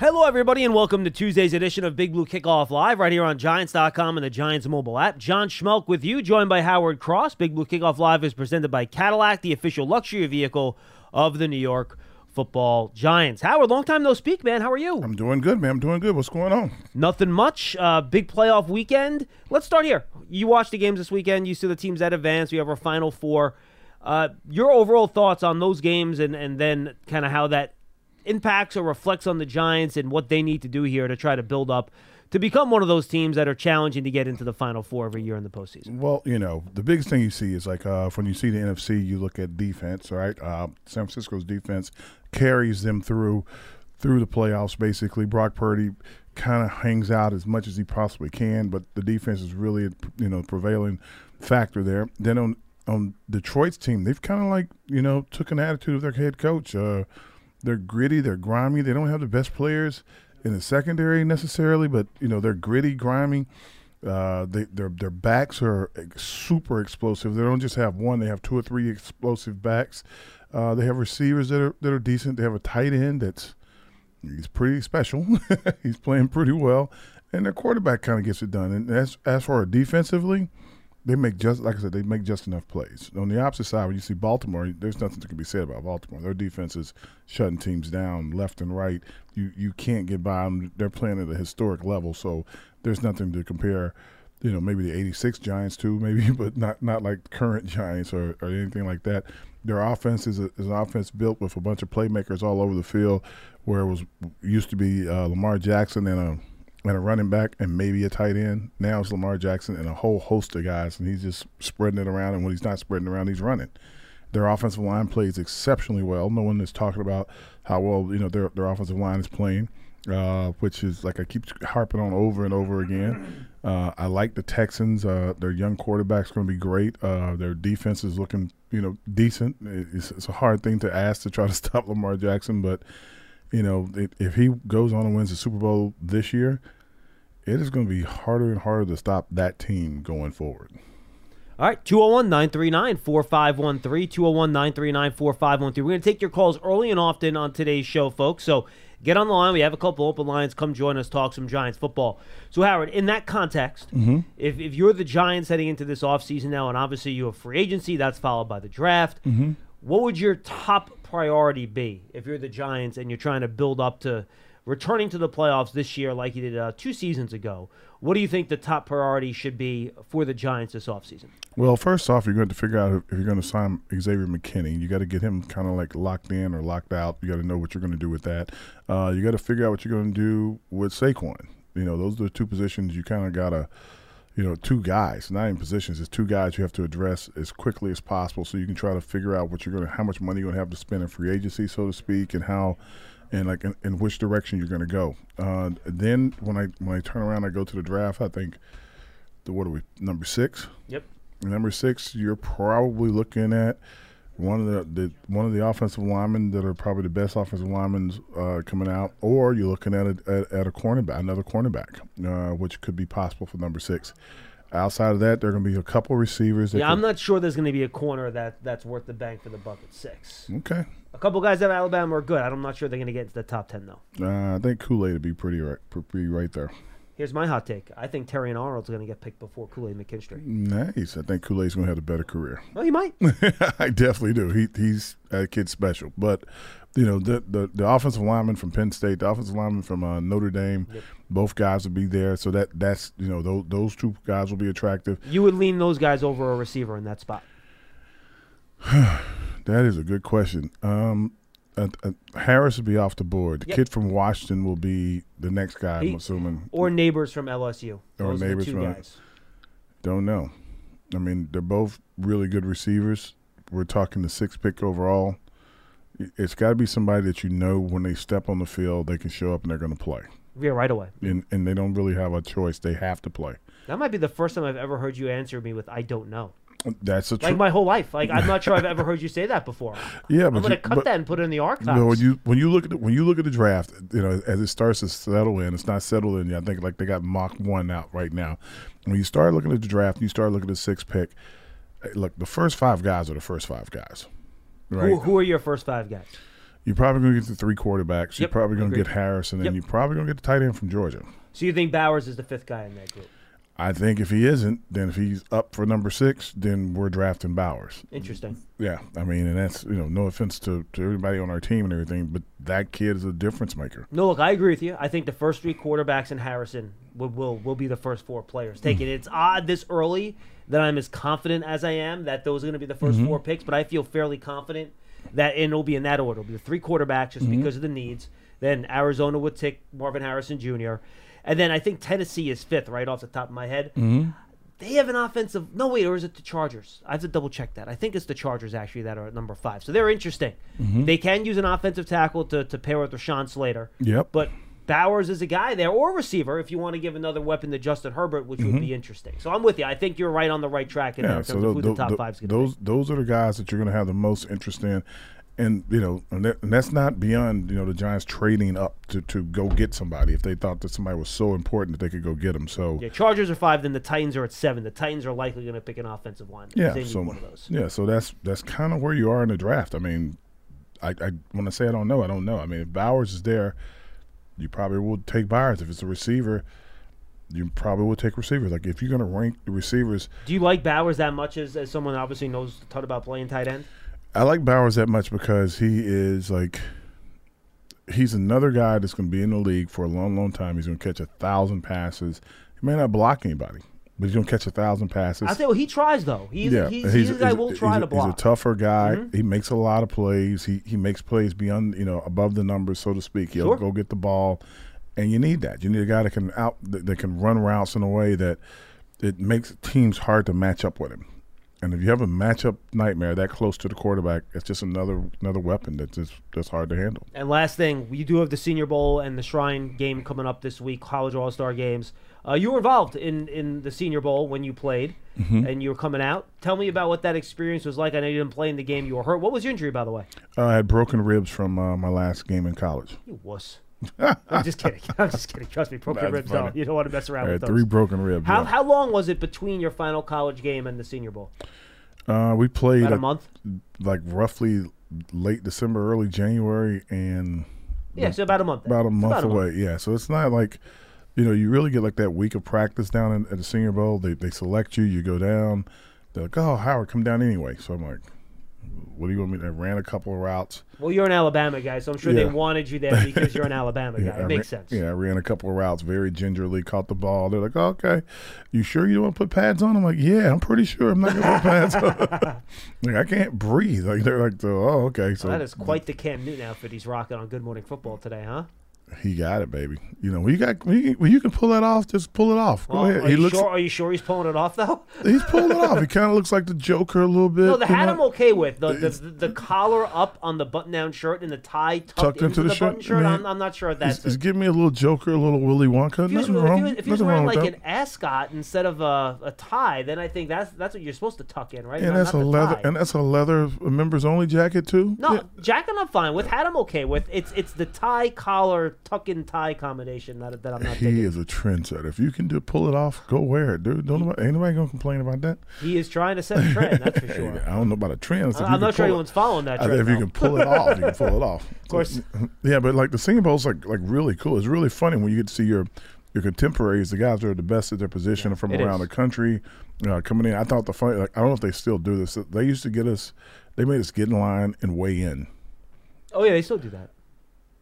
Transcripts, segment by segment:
Hello, everybody, and welcome to Tuesday's edition of Big Blue Kickoff Live right here on Giants.com and the Giants mobile app. John Schmeelk with you, joined by Howard Cross. Big Blue Kickoff Live is presented by Cadillac, the official luxury vehicle of the New York Football Giants. Howard, long time no speak, man. How are you? I'm doing good, man. I'm doing good. What's going on? Nothing much. Uh, big playoff weekend. Let's start here. You watched the games this weekend. You see the teams that advance. We have our final four. Uh, your overall thoughts on those games and, and then kind of how that impacts or reflects on the Giants and what they need to do here to try to build up to become one of those teams that are challenging to get into the final four every year in the postseason. Well, you know, the biggest thing you see is like uh, when you see the NFC, you look at defense, right? Uh, San Francisco's defense carries them through through the playoffs. Basically, Brock Purdy kind of hangs out as much as he possibly can, but the defense is really you know prevailing factor there. Then on on Detroit's team, they've kind of like you know took an attitude of their head coach. Uh, they're gritty, they're grimy. They don't have the best players in the secondary necessarily, but you know they're gritty, grimy. Uh, they, their their backs are super explosive. They don't just have one; they have two or three explosive backs. Uh, they have receivers that are that are decent. They have a tight end that's he's pretty special. he's playing pretty well, and their quarterback kind of gets it done. And as as for defensively, they make just like I said, they make just enough plays. On the opposite side, when you see Baltimore, there's nothing that can be said about Baltimore. Their defense is shutting teams down left and right. You you can't get by them. They're playing at a historic level, so there's nothing to compare. You know, maybe the '86 Giants too, maybe, but not not like current Giants or, or anything like that. Their offense is, a, is an offense built with a bunch of playmakers all over the field, where it was used to be uh, Lamar Jackson and a and a running back and maybe a tight end. Now it's Lamar Jackson and a whole host of guys, and he's just spreading it around. And when he's not spreading around, he's running. Their offensive line plays exceptionally well. No one is talking about how well you know their their offensive line is playing, uh, which is like I keep harping on over and over again. Uh, I like the Texans. Uh, their young quarterback's going to be great. Uh, their defense is looking you know decent. It's, it's a hard thing to ask to try to stop Lamar Jackson, but you know, if, if he goes on and wins the Super Bowl this year, it is going to be harder and harder to stop that team going forward. All right, 201 939 4513. 201 939 4513. We're going to take your calls early and often on today's show, folks. So get on the line. We have a couple open lines. Come join us, talk some Giants football. So, Howard, in that context, mm-hmm. if, if you're the Giants heading into this offseason now, and obviously you have free agency, that's followed by the draft, mm-hmm. what would your top priority be if you're the Giants and you're trying to build up to returning to the playoffs this year like you did uh, two seasons ago? What do you think the top priority should be for the Giants this offseason? Well, first off, you're going to figure out if you're going to sign Xavier McKinney. You got to get him kind of like locked in or locked out. You got to know what you're going to do with that. Uh, you got to figure out what you're going to do with Saquon. You know, those are the two positions you kind of got to, you know, two guys, not even positions. It's two guys you have to address as quickly as possible, so you can try to figure out what you're going to, how much money you're going to have to spend in free agency, so to speak, and how, and like in, in which direction you're going to go. Uh, then when I when I turn around, I go to the draft. I think, the what are we number six? Yep. Number six, you're probably looking at one of the, the one of the offensive linemen that are probably the best offensive linemen uh, coming out, or you're looking at a, at, at a cornerback, another cornerback, uh, which could be possible for number six. Outside of that, there are going to be a couple receivers. That Yeah, could- I'm not sure there's going to be a corner that that's worth the bang for the buck at six. Okay, A couple guys out of Alabama are good. I'm not sure they're going to get into the top ten though. uh, I think Kool Aid would be pretty right, pretty right there. Here's my hot take. I think Terrion Arnold's going to get picked before Kool Aid McKinstry. Nice. I think Kool Aid's going to have a better career. Well, he might. I definitely do. He he's a kid special, but you know the the, the offensive lineman from Penn State, the offensive lineman from uh, Notre Dame, both guys will be there. So that that's you know those those two guys will be attractive. you would lean those guys over a receiver in that spot. That is a good question. Um, uh, uh, Harris will be off the board. The Yep. kid from Washington will be the next guy. He- I'm assuming. Or Nabers from LSU. Or Those are the Nabers two from- guys. Don't know. I mean, they're both really good receivers. We're talking the sixth pick overall. It's got to be somebody that you know when they step on the field, they can show up and they're going to play. Yeah, right away. And, and they don't really have a choice. They have to play. That might be the first time I've ever heard you answer me with "I don't know." That's a tr- Like my whole life. Like I'm not sure I've ever heard you say that before. yeah, I'm but gonna you- cut but- that and put it in the archives. No, when you when you look at the, when you look at the draft, you know, as it starts to settle in, it's not settled in yet. I think like they got mock one out right now. When you start looking at the draft, you start looking at the six pick. eh, Look, the first five guys are the first five guys, right? who, who are your first five guys? You're probably going to get the three quarterbacks. You're probably going to get Harris, and then Yep. you're probably going to get the tight end from Georgia. So you think Bowers is the fifth guy in that group? I think if he isn't, then if he's up for number six, then we're drafting Bowers. Interesting. Yeah, I mean, and that's you know, no offense to, to everybody on our team and everything, but that kid is a difference maker. No, look, I agree with you. I think the first three quarterbacks in Harrison will will, will be the first four players taken. Mm. It's odd this early that I'm as confident as I am that those are going to be the 1st Mm-hmm. four picks, but I feel fairly confident that and it'll be in that order. It'll be the three quarterbacks just Mm-hmm. because of the needs. Then Arizona would take Marvin Harrison Jr. And then I think Tennessee is fifth, right off the top of my head. Mm-hmm. They have an offensive. No, wait, or is it the Chargers? I have to double check that. I think it's the Chargers actually that are at number five. So they're interesting. Mm-hmm. They can use an offensive tackle to, to pair with Rashawn Slater. Yep. But Bowers is a guy there, or receiver, if you want to give another weapon to Justin Herbert, which would be interesting. So I'm with you. I think you're right on the right track in, Mm-hmm. Yeah, in so terms tho- of who the tho- top tho- five's going to those those are the guys that you're going to have the most interest in, and you know, and, that, and that's not beyond you know the Giants trading up to, to go get somebody if they thought that somebody was so important that they could go get them. So Yeah, Chargers are five, then the Titans are at seven. The Titans are likely going to pick an offensive line. yeah, so one of those. yeah, so that's that's kind of where you are in the draft. I mean, I, I when I say I don't know, I don't know. I mean, if Bowers is there, you probably will take Bowers. If it's a receiver. You probably will take receivers. Like if you're going to rank the receivers, Do you like Bowers that much as, as someone obviously knows a ton about playing tight end? I like Bowers that much because he is like he's another guy that's going to be in the league for a long, long time. He's going to catch a thousand passes. He may not block anybody, but he's going to catch a thousand passes. I say, well, he tries though. He's yeah, he's, he's, a guy will try he's to block. Mm-hmm. He's a tougher guy. He makes a lot of plays. He he makes plays beyond you know above the numbers, so to speak. He'll Sure. go get the ball, and you need that. You need a guy that can out that, that can run routes in a way that it makes teams hard to match up with him. And if you have a matchup nightmare that close to the quarterback, it's just another another weapon that's just that's hard to handle. And last thing, we do have the Senior Bowl and the Shrine game coming up this week, College All Star games. Uh, you were involved in, in the Senior Bowl when you played, Mm-hmm. and you were coming out. Tell me about what that experience was like. I know you didn't play in the game; you were hurt. What was your injury, by the way? Uh, I had broken ribs from uh, my last game in college. You wuss. I'm just kidding. I'm just kidding. Trust me, broken That's ribs funny. don't. You don't want to mess around with those. three broken ribs. how, yeah. how long was it between your final college game and the Senior Bowl? uh, we played About a uh, month. like roughly late December, early January, and Yeah, so about a month. about a month about a away. Yeah, so it's not like you know you really get like that week of practice down in, at the Senior Bowl. They they select you, you go down. They're like, oh Howard, come down anyway. So I'm like, what do you want me? to I ran a couple of routes. Well, you're an Alabama guy, so I'm sure they wanted you there because you're an Alabama guy. I It makes ran- sense. Yeah, I ran a couple of routes very gingerly, caught the ball. They're like, oh, okay, you sure you don't want to put pads on? I'm like, yeah, I'm pretty sure I'm not going to put pads on. like, I can't breathe. Like, they're like, oh, okay. So Well, that is quite the Cam Newton outfit he's rocking on Good Morning Football today, huh? He got it, baby. You know, when you got when you, when you can pull that off, just pull it off. Go Well, ahead. Are He you looks, sure? Are you sure he's pulling it off though? he's pulling it off. He kind of looks like the Joker a little bit. No, the hat know? I'm okay with. The, the, the, the collar up on the button-down shirt and the tie tucked, Tucked into the the, shirt, button shirt. man. I'm, I'm not sure if that's. He's, he's giving me a little Joker, a little Willy Wonka. if he was, Nothing wrong. if he was wearing like with an ascot instead of a, a tie, then I think that's that's what you're supposed to tuck in, right? And Not- that's a leather, tie. and that's a leather members only jacket too. No, Yeah. jacket I'm fine with. Hat I'm okay with. It's it's the tie collar tuck in tie combination that, that I'm not He thinking. is a trendsetter. If you can do pull it off, go wear it, dude. Don't nobody, ain't nobody gonna complain about that. He is trying to set a trend. That's for sure. I don't know about a trend. If you I'm can not sure pull it- anyone's following that trend. if you can pull it off, you can pull it off. Of course. Yeah, but like the Senior Bowl's like like really cool. It's really funny when you get to see your your contemporaries, the guys that are the best at their position from around is. the country, uh, coming in. I thought the funny, like I don't know if they still do this. They used to get us. They made us get in line and weigh in. Oh yeah, they still do that.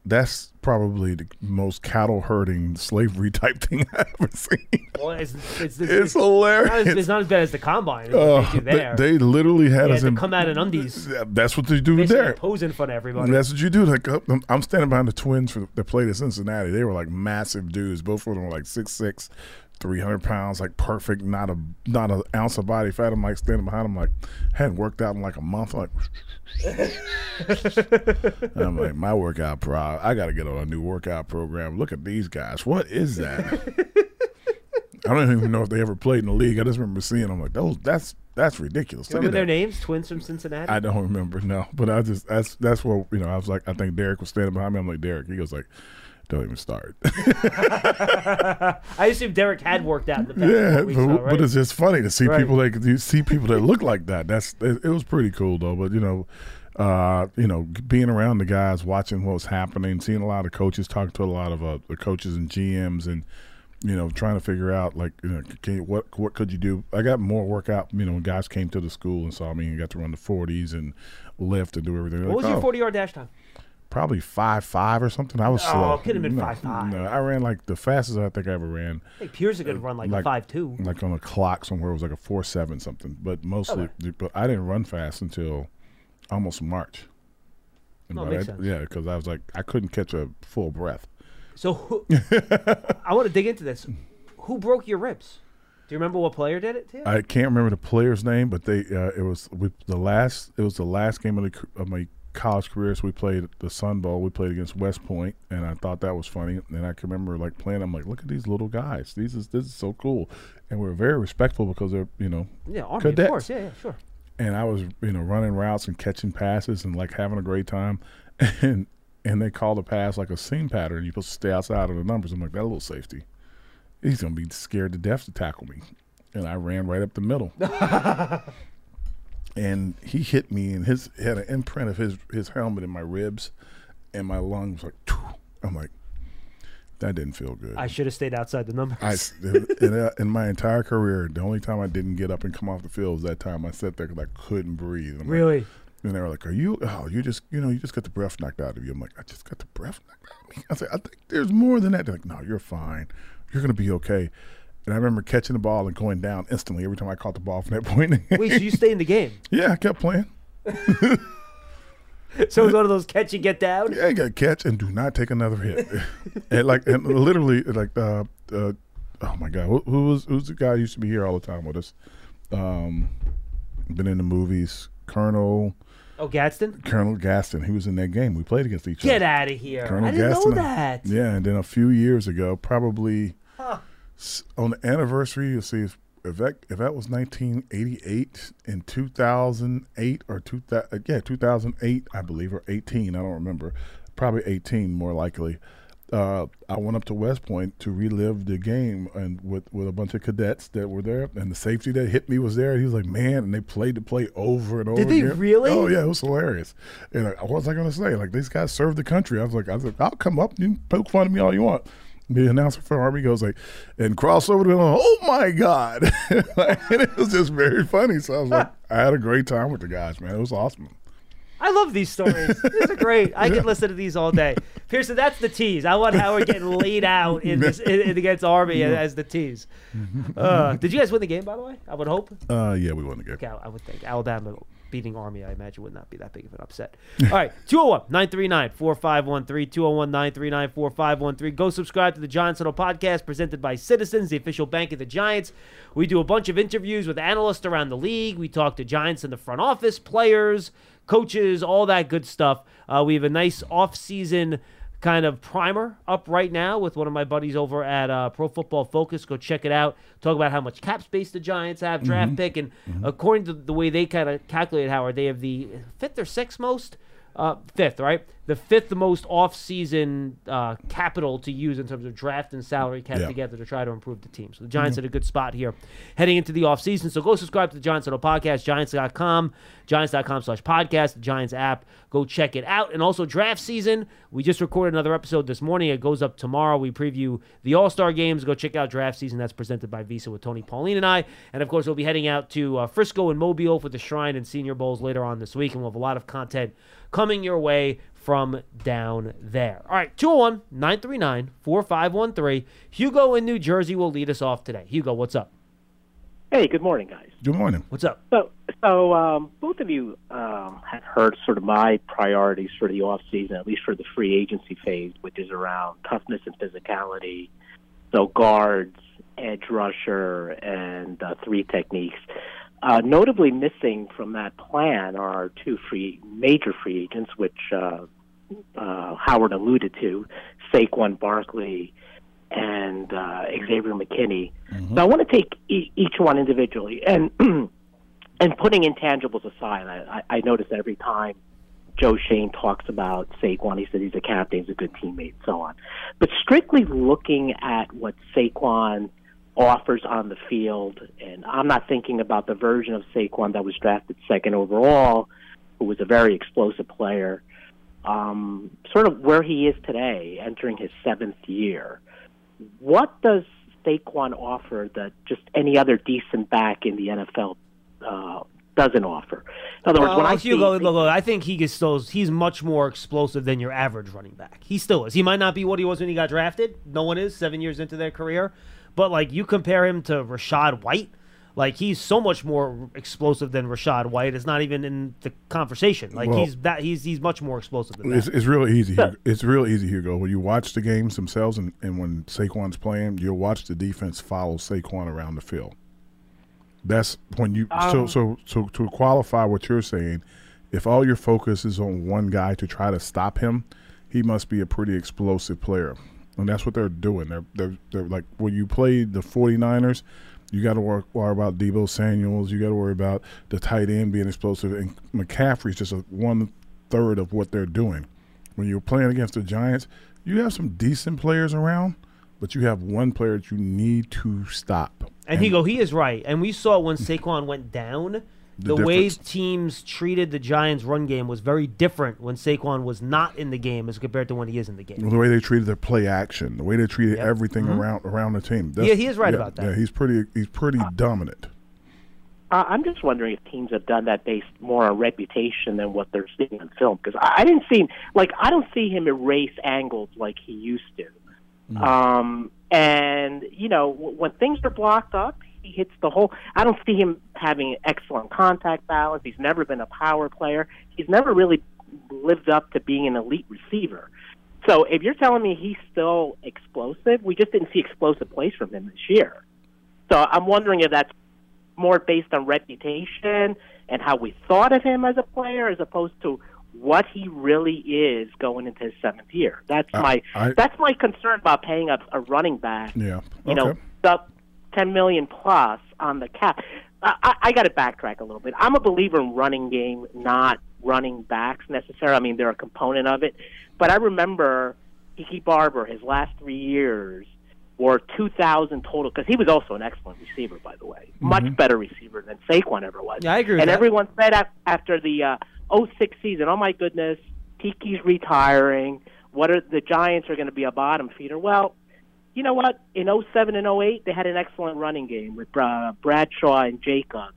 That's probably the most cattle herding slavery type thing I've ever seen. Well, it's it's, it's, It's not as, hilarious. it's not as bad as the combine. Uh, they they, there. they literally had yeah, us to in. come out in undies. That's what they do Basically there. pose in front of everybody. That's what you do. Like uh, I'm- standing behind the twins for that played at Cincinnati. They were like massive dudes. Both of them were like 6'6", 300 pounds, like perfect, not a not an ounce of body fat. I'm like standing behind them, like hadn't worked out in like a month. Like And I'm like, my workout pro. I got to get on a new workout program. Look at these guys. What is that? I don't even know if they ever played in the league. I just remember seeing them like those. That's that's ridiculous. Look Remember their that. names? Twins from Cincinnati. I don't remember no, but I just that's that's what you know. I was like, I think Derek was standing behind me. I'm like, Derek. He goes like, don't even start. I assume Derek had worked out in the past yeah, weeks, but, though, right? but it's just funny to see Right. people that you see people that look like that. That's it, it was pretty cool though. But you know, uh, you know, being around the guys, watching what was happening, seeing a lot of coaches, talking to a lot of uh, the coaches and GMs, and you know, trying to figure out like you know, can you, what what could you do? I got more workout. You know, when guys came to the school and saw me and got to run the forties and lift and do everything. What was your "Oh, 40 yard dash time? Probably five five or something. I was Oh, slow. it could've been no, 5'5". No, I ran like the fastest I think I ever ran I think Pierce could run like, like- five two. like on a clock somewhere it was like a four seven something. But mostly, but I didn't run fast until almost March. No, makes that- sense. Yeah, because I was like I couldn't catch a full breath. So who, I want to dig into this. Who broke your ribs? Do you remember what player did it to you? I can't remember the player's name, but they uh, it was the last it was the last game of, the, of my college career. So we played the Sun Bowl. We played against West Point, and I thought that was funny. And I can remember like playing. I'm like, look at these little guys. These is this is so cool, and we're very respectful because they're you know yeah, Army, cadets. of course. Yeah, yeah, sure. and I was you know running routes and catching passes and like having a great time, and and they called the pass like a seam pattern. You're supposed to stay outside of the numbers. I'm like that little safety, he's gonna be scared to death to tackle me, and I ran right up the middle, and he hit me and his had an imprint of his his helmet in my ribs, and my lungs like, "Phew." I'm like, that didn't feel good. I should have stayed outside the numbers. I, in, uh, in my entire career, the only time I didn't get up and come off the field was that time I sat there because I couldn't breathe. I'm like- really? and they were like, "Are you? Oh, you just you know you just got the breath knocked out of you." I'm like, "I just got the breath knocked out of me." I said, "I think there's more than that." They're like, "No, you're fine. You're gonna be okay." And I remember catching the ball and going down instantly every time I caught the ball from that point. Wait, so you stay in the game? yeah, I kept playing. So it was one of those catch and get down. Yeah, you got to catch and do not take another hit. and like, and literally, like, uh, uh, oh my god, who, who was who's the guy who used to be here all the time with us? Um, been in the movies, Colonel Oh, Gadson. Colonel Gadson. He was in that game. We played against each Get other. Get out of here! Colonel I didn't Gadson. know that. Yeah, and then a few years ago, probably s- on the anniversary, you'll see if if that if that was 1988 in 2008 or two thou- uh, yeah 2008 I believe or 18 I don't remember probably 18 more likely. Uh, I went up to West Point to relive the game and with with a bunch of cadets that were there, and the safety that hit me was there. And He was like, "Man!" And they played the play over and over. Did they again. really? Oh yeah, it was hilarious. And like, what was I going to say? Like these guys served the country. I was like, I was like, I'll come up. You poke fun at me all you want. The announcer for Army goes like, and cross over to them. Oh my god! and it was just very funny. So I was like, I had a great time with the guys, man. It was awesome. I love these stories. These are great. I could listen to these all day. Pearson, that's the tease. I want Howard getting laid out in this in, in against Army as the tease. Uh, did you guys win the game, by the way? I would hope. Uh, yeah, we won the game. Okay, I would think Alabama beating Army, I imagine, would not be that big of an upset. All right, 201 939 4513, 201 939 4513. Go subscribe to the Giants Huddle podcast presented by Citizens, the official bank of the Giants. We do a bunch of interviews with analysts around the league. We talk to Giants in the front office, players, coaches, all that good stuff. Uh, we have a nice off-season kind of primer up right now with one of my buddies over at uh, Pro Football Focus. Go check it out. Talk about how much cap space the Giants have, draft pick, and according to the way they kind of calculate, Howard, they have the fifth or sixth most. Uh, fifth, right? The fifth most off-season uh, capital to use in terms of draft and salary cap Yeah. together to try to improve the team. So the Giants at a good spot here heading into the offseason. So go subscribe to the Giants Huddle Podcast, Giants.com, Giants.com slash podcast, the Giants app. Go check it out. And also draft season. We just recorded another episode this morning. It goes up tomorrow. We preview the All-Star games. Go check out draft season. That's presented by Visa with Tony Pauline and I. And of course, we'll be heading out to uh, Frisco and Mobile for the Shrine and Senior Bowls later on this week. And we'll have a lot of content coming your way from down there. All right, 201 939 4513. Hugo in New Jersey will lead us off today. Hugo, what's up? Hey, good morning, guys. Good morning. What's up? So, so um, both of you um, have heard sort of my priorities for the off season, at least for the free agency phase, which is around toughness and physicality. So guards, edge rusher, and uh, three techniques. Uh, notably missing from that plan are two free major free agents, which uh, uh, Howard alluded to, Saquon Barkley and uh, Xavier McKinney. So I want to take e- each one individually and and putting intangibles aside. I, I I notice every time Joe Schoen talks about Saquon, he said he's a captain, he's a good teammate, so on. But strictly looking at what Saquon offers on the field, and I'm not thinking about the version of Saquon that was drafted second overall, who was a very explosive player. Um, sort of where he is today, entering his seventh year. What does Saquon offer that just any other decent back in the NFL uh, doesn't offer? In other words, Well, when I Hugo, see look, look, I think he is still he's much more explosive than your average running back. He still is. He might not be what he was when he got drafted. No one is seven years into their career, but like you compare him to Rachaad White, like he's so much more explosive than Rachaad White. It's not even in the conversation. Like Well- he's that he's he's much more explosive than It's, that. it's real easy. Hugo. It's real easy, Hugo. When you watch the games themselves, and, and when Saquon's playing, you'll watch the defense follow Saquon around the field. That's when you so um, so so to qualify what you're saying. If all your focus is on one guy to try to stop him, he must be a pretty explosive player, and that's what they're doing. They're they're, they're like when you play the 49ers, you got to worry, worry about Deebo Samuel's. You got to worry about the tight end being explosive, and McCaffrey's just a one third of what they're doing. When you're playing against the Giants, you have some decent players around, but you have one player that you need to stop. And Hugo, he is right. And we saw when Saquon went down, the, The way teams treated the Giants' run game was very different when Saquon was not in the game as compared to when he is in the game. the way they treated their play action, the way they treated Yep. everything around around the team. That's- Yeah, he is right yeah, about that. Yeah, he's pretty he's pretty dominant. Uh, I'm just wondering if teams have done that based more on reputation than what they're seeing on film. Because I, I didn't see, like, I don't see him erase angles like he used to. Um, and you know, w- when things are blocked up, he hits the hole. I don't see him having excellent contact balance. He's never been a power player. He's never really lived up to being an elite receiver. So if you're telling me he's still explosive, we just didn't see explosive plays from him this year. So I'm wondering if that's more based on reputation and how we thought of him as a player, as opposed to what he really is going into his seventh year. That's I- my I- that's my concern about paying a, a running back. Yeah. You know, Okay. Ten million plus on the cap. I, I, I got to backtrack a little bit. I'm a believer in running game, not running backs necessarily. I mean, they're a component of it. But I remember Tiki Barber, his last three years were 2,000 total, because he was also an excellent receiver, by the way. Much better receiver than Saquon ever was. Yeah, I agree with And that. everyone said after the uh, 06 season, oh my goodness, Tiki's retiring. What are the Giants are going to be a bottom feeder? Well, you know what? In 07 and 08, they had an excellent running game with uh, Bradshaw and Jacobs,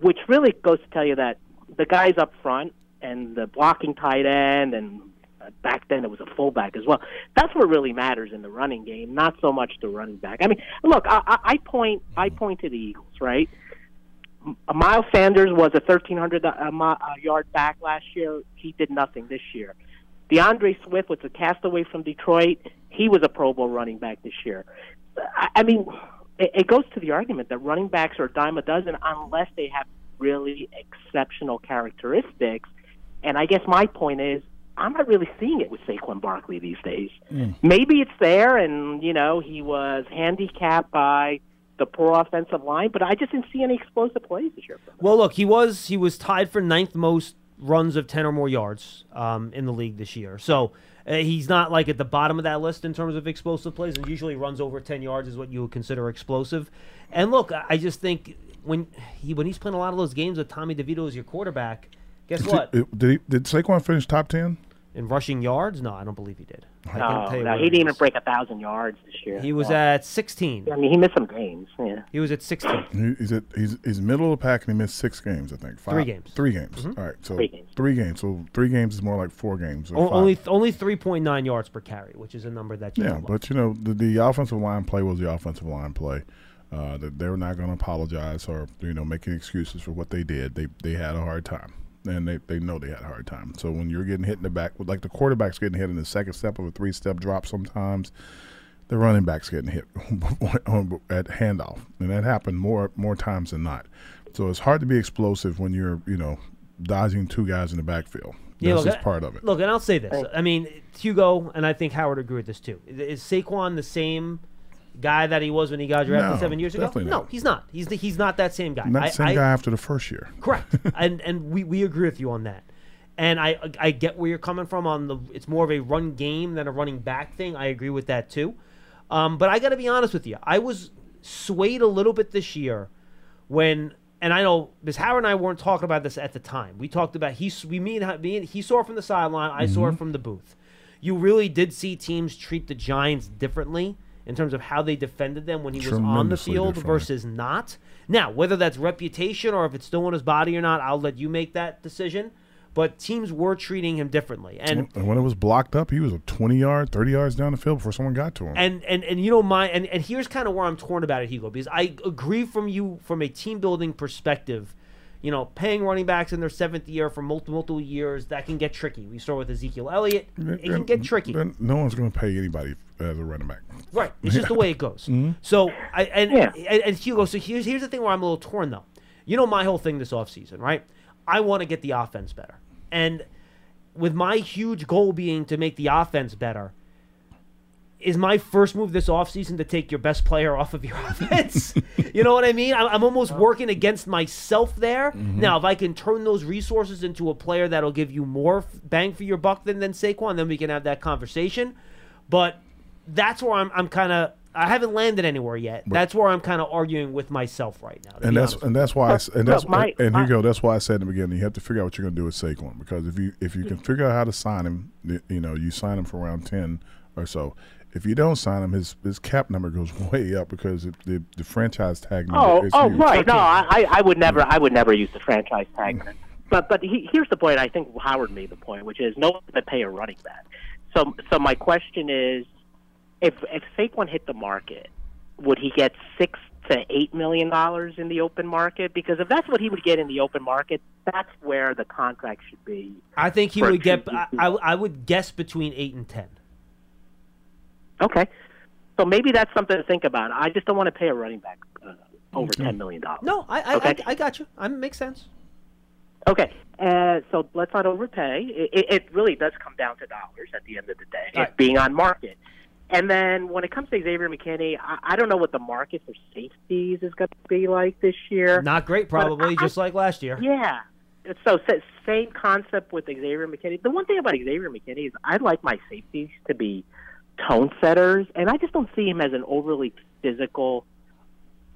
which really goes to tell you that the guys up front and the blocking tight end and uh, back then it was a fullback as well. That's what really matters in the running game, not so much the running back. I mean, look, I, I I point I point to the Eagles, right? Miles Sanders was a 1,300 uh, uh, yard back last year. He did nothing this year. D'Andre Swift was a castaway from Detroit. He was a Pro Bowl running back this year. I, I mean, it, it goes to the argument that running backs are a dime a dozen unless they have really exceptional characteristics. And I guess my point is, I'm not really seeing it with Saquon Barkley these days. Hmm. Maybe it's there, and you know he was handicapped by the poor offensive line, but I just didn't see any explosive plays this year. From. Well, look, he was he was tied for ninth most runs of ten or more yards um, in the league this year. So uh, he's not like at the bottom of that list in terms of explosive plays. And usually runs over ten yards is what you would consider explosive. And look, I just think when he when he's playing a lot of those games with Tommy DeVito as your quarterback, guess what? Did, did, he, did Saquon finish top ten? In rushing yards, no, I don't believe he did. I No, tell you no, he didn't even is. break a thousand yards this year. He was Well, at sixteen. I mean, he missed some games. Yeah. He was at sixteen. He's at he's, he's middle of the pack and he missed six games, I think. Five, Three games. Mm-hmm. Three games. All right, so Three games. Three games. So three games is more like four games. or O- five. only only three point nine yards per carry, which is a number that you Yeah, but you know the, the offensive line play was the offensive line play. Uh, that they're not going to apologize or you know making excuses for what they did. They they had a hard time, and they, they know they had a hard time. So when you're getting hit in the back, like the quarterback's getting hit in the second step of a three step drop, sometimes the running back's getting hit at handoff, and that happened more more times than not. So it's hard to be explosive when you're you know dodging two guys in the backfield. Yeah, That's look, just part of it. Look, and I'll say this. I mean, Hugo, and I think Howard agree with this too. Is Saquon the same guy that he was when he got drafted No, seven years ago? no, not. he's not. He's the, he's not that same guy. Not I, same I- guy after the first year. Correct, and and we, we agree with you on that. And I I get where you're coming from on the. It's more of a run game than a running back thing. I agree with that too. Um, but I got to be honest with you. I was swayed a little bit this year when, and I know because Howard and I weren't talking about this at the time. We talked about he we me and, me and he saw it from the sideline. I saw it from the booth. You really did see teams treat the Giants differently in terms of how they defended them when he was on the field differently. versus not. Now, whether that's reputation or if it's still on his body or not, I'll let you make that decision. But teams were treating him differently, and And when it was blocked up, he was a 20 yard, 30 yards down the field before someone got to him. and and and you know my and, and here's kind of where I'm torn about it, Hugo, because I agree from you from a team building perspective. You know, paying running backs in their seventh year for multiple multiple years that can get tricky. We saw with Ezekiel Elliott, it can get tricky. Then no one's going to pay anybody as a running back. Right. It's just the way it goes. Mm-hmm. So I and, Yeah. and and Hugo, so here's here's the thing where I'm a little torn though. You know my whole thing this offseason, right? I want to get the offense better. And with my huge goal being to make the offense better, is my first move this offseason to take your best player off of your offense? you know what I mean? I'm, I'm almost working against myself there. Mm-hmm. Now, if I can turn those resources into a player that'll give you more bang for your buck than, than Saquon, then we can have that conversation. But that's where I'm, I'm kind of. I haven't landed anywhere yet. That's where I'm kind of arguing with myself right now. And that's and that's why I s- and that's Look, my- and my- Hugo. That's why I said in the beginning, you have to figure out what you're going to do with Saquon because if you if you can figure out how to sign him, you know, you sign him for around ten or so. If you don't sign him, his his cap number goes way up because it, the the franchise tag number Oh, is oh, huge. right. No, I, I I would never, I would never use the franchise tag. Mm. on. But, but he, here's the point. I think Howard made the point, which is no one to pay a running back. So, so my question is, if if Saquon hit the market, would he get six to eight million dollars in the open market? Because if that's what he would get in the open market, that's where the contract should be. I think he would get. I, I, I would guess between eight and ten. Okay, so maybe that's something to think about. I just don't want to pay a running back uh, over ten million dollars. No, I I, Okay. I, I got you. I makes sense. Okay, uh, so let's not overpay. It, it, it really does come down to dollars at the end of the day, Right. it being on market. And then when it comes to Xavier McKinney, I, I don't know what the market for safeties is going to be like this year. Not great, probably, I- just like last year. Yeah. So same concept with Xavier McKinney. The one thing about Xavier McKinney is I like my safeties to be tone setters, and I just don't see him as an overly physical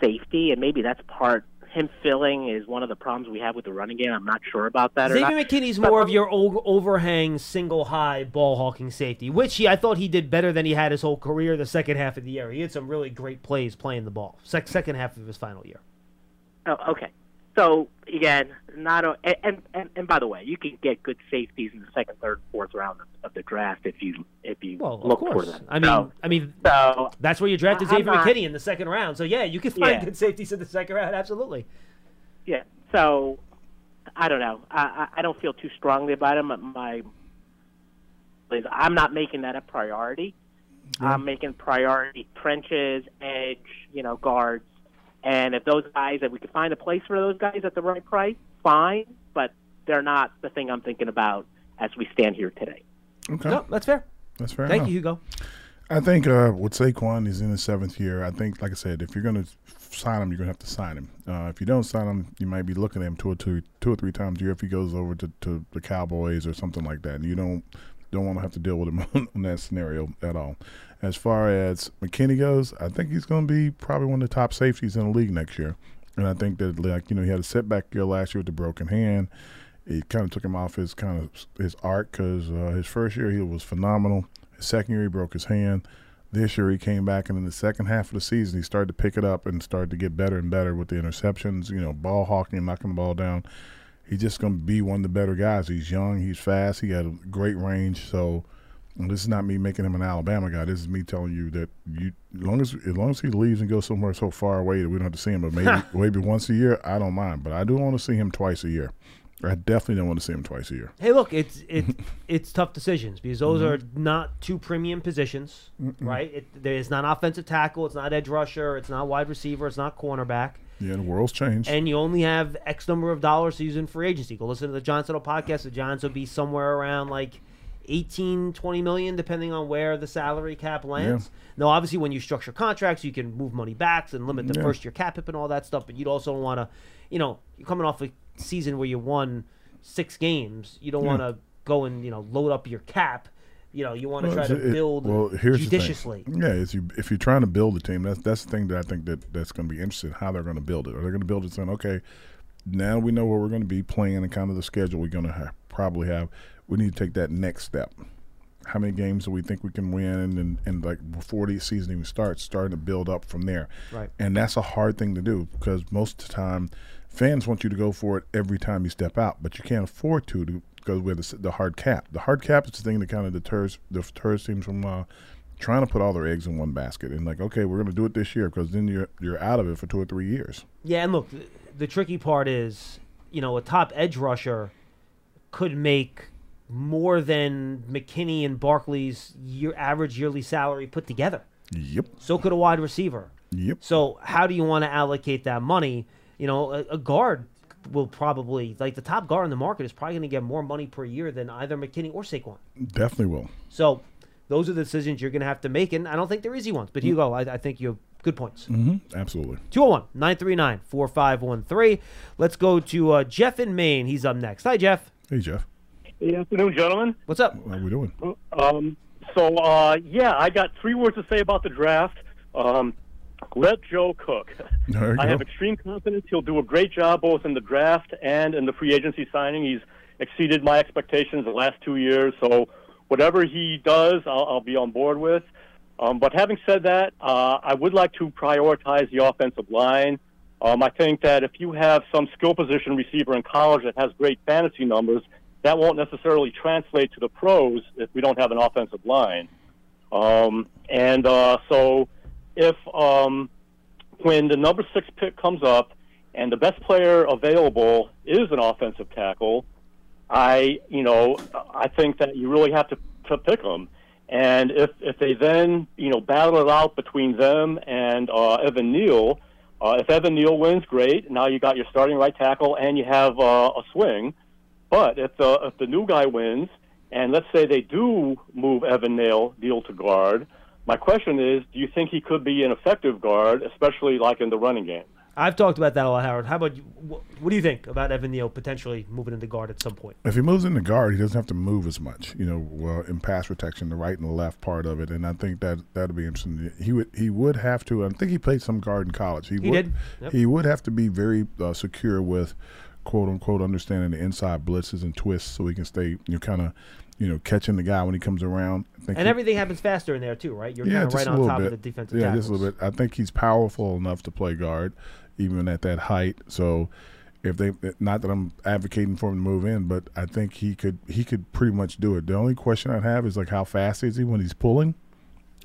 safety. And maybe that's part him filling is one of the problems we have with the running game. I'm not sure about that. or Xavier. McKinney's But- more of your overhang, single high ball hawking safety, which he I thought he did better than he had his whole career. The second half of the year, he had some really great plays playing the ball. Sec- second half of his final year. Oh, okay. So again, not a, and, and and by the way, you can get good safeties in the second, third, fourth round of, of the draft if you if you Well, look for them. I mean, so, I mean, so that's where you drafted I'm Xavier not- McKinney in the second round. So yeah, you can find Yeah. good safeties in the second round. Absolutely. yeah. So I don't know. I I I don't feel too strongly about him. My I'm not making that a priority. I'm making priority trenches, edge, you know, guards, and if those guys, if we can find a place for those guys at the right price, fine. But they're not the thing I'm thinking about as we stand here today. Okay, No, that's fair. that's fair. Thank enough. you, Hugo. I think uh, with Saquon, he's in his seventh year. I think, like I said, if you're going to sign him, you're going to have to sign him. Uh, if you don't sign him, you might be looking at him two or two, two or three times a year if he goes over to, to the Cowboys or something like that. And you don't don't want to have to deal with him on, on that scenario at all. As far as McKinney goes, I think he's going to be probably one of the top safeties in the league next year. And I think that, like you know, he had a setback year last year with the broken hand. It kind of took him off his kind of his arc because uh, his first year he was phenomenal. His second year he broke his hand. This year he came back, and in the second half of the season he started to pick it up and started to get better and better with the interceptions. You know, ball hawking, knocking the ball down. He's just going to be one of the better guys. He's young, he's fast, he had a great range. So this is not me making him an Alabama guy. This is me telling you that you, as long as as long as he leaves and goes somewhere so far away that we don't have to see him, but maybe maybe once a year, I don't mind. But I do want to see him twice a year. I definitely don't want to see him twice a year. Hey, look, it's it, it's tough decisions because those Mm-hmm. are not two premium positions, right? It, it's not offensive tackle, it's not edge rusher, it's not wide receiver, it's not cornerback. Yeah, the world's changed. and you only have X number of dollars to use in free agency. Go listen to the Giants Huddle podcast. The Giants will be somewhere around like 18, 20 million, depending on where the salary cap lands. Now, obviously, when you structure contracts, you can move money back and limit the Yeah. first year cap hit and all that stuff. But you'd also want to, you know, you're coming off a season where you won six games. You don't want to go and you know load up your cap. You know, you want to Well, try to it- build well, here's the thing. judiciously. Yeah, if you if you're trying to build a team, that's that's the thing that I think that that's going to be interesting. How they're going to build it? Are they going to build it saying, okay, now we know where we're going to be playing and kind of the schedule we're going to ha- probably have. We need to take that next step. How many games do we think we can win? And, and, and like before the season even starts, starting to build up from there. Right. And that's a hard thing to do because most of the time, fans want you to go for it every time you step out, but you can't afford to to because we have the, the hard cap. The hard cap is the thing that kind of deters deters teams from uh, trying to put all their eggs in one basket and like, okay, we're going to do it this year because then you're you're out of it for two or three years. Yeah, and look, the, the tricky part is, you know, a top edge rusher could make more than McKinney and Barkley's year average yearly salary put together. Yep. So could a wide receiver. Yep. So how do you want to allocate that money? You know, a, a guard will probably like the top guard in the market is probably going to get more money per year than either McKinney or Saquon. Definitely will. So those are the decisions you're going to have to make, and I don't think they're easy ones. But Hugo, I, I think you have good points. Mm-hmm. Absolutely. 201 939 4513. Let's go to uh, Jeff in Maine. He's up next. Hi, Jeff. Hey, Jeff. Good afternoon, gentlemen. What's up? How are we doing? Um, so, uh, yeah, I got three words to say about the draft. Um, let Joe cook. I have extreme confidence he'll do a great job both in the draft and in the free agency signing. He's exceeded my expectations the last two years. So, whatever he does, I'll, I'll be on board with. Um, but having said that, uh, I would like to prioritize the offensive line. Um, I think that if you have some skill position receiver in college that has great fantasy numbers, that won't necessarily translate to the pros if we don't have an offensive line. Um, and uh, so, if um, when the number six pick comes up and the best player available is an offensive tackle, I you know I think that you really have to, to pick them. And if if they then you know battle it out between them and uh, Evan Neal, uh, if Evan Neal wins, great. Now you got your starting right tackle and you have uh, a swing. But if the if the new guy wins, and let's say they do move Evan Neal Neal to guard, my question is, do you think he could be an effective guard, especially like in the running game? I've talked about that a lot, Howard. How about you? Wh- What do you think about Evan Neal potentially moving into guard at some point? If he moves into guard, he doesn't have to move as much, you know, well, in pass protection, the right and the left part of it, and I think that that'd be interesting. He would he would have to. I think he played some guard in college. He, He would, did. Yep. He would have to be very uh, secure with quote unquote understanding the inside blitzes and twists, so he can stay, you know, kind of, you know, catching the guy when he comes around. And he- everything happens faster in there too, right? You're yeah, kind of right a on little top bit. of the defensive yeah, tackles. just a little bit. I think he's powerful enough to play guard, even at that height. So, if they, not that I'm advocating for him to move in, but I think he could, he could pretty much do it. The only question I'd have is like, how fast is he when he's pulling?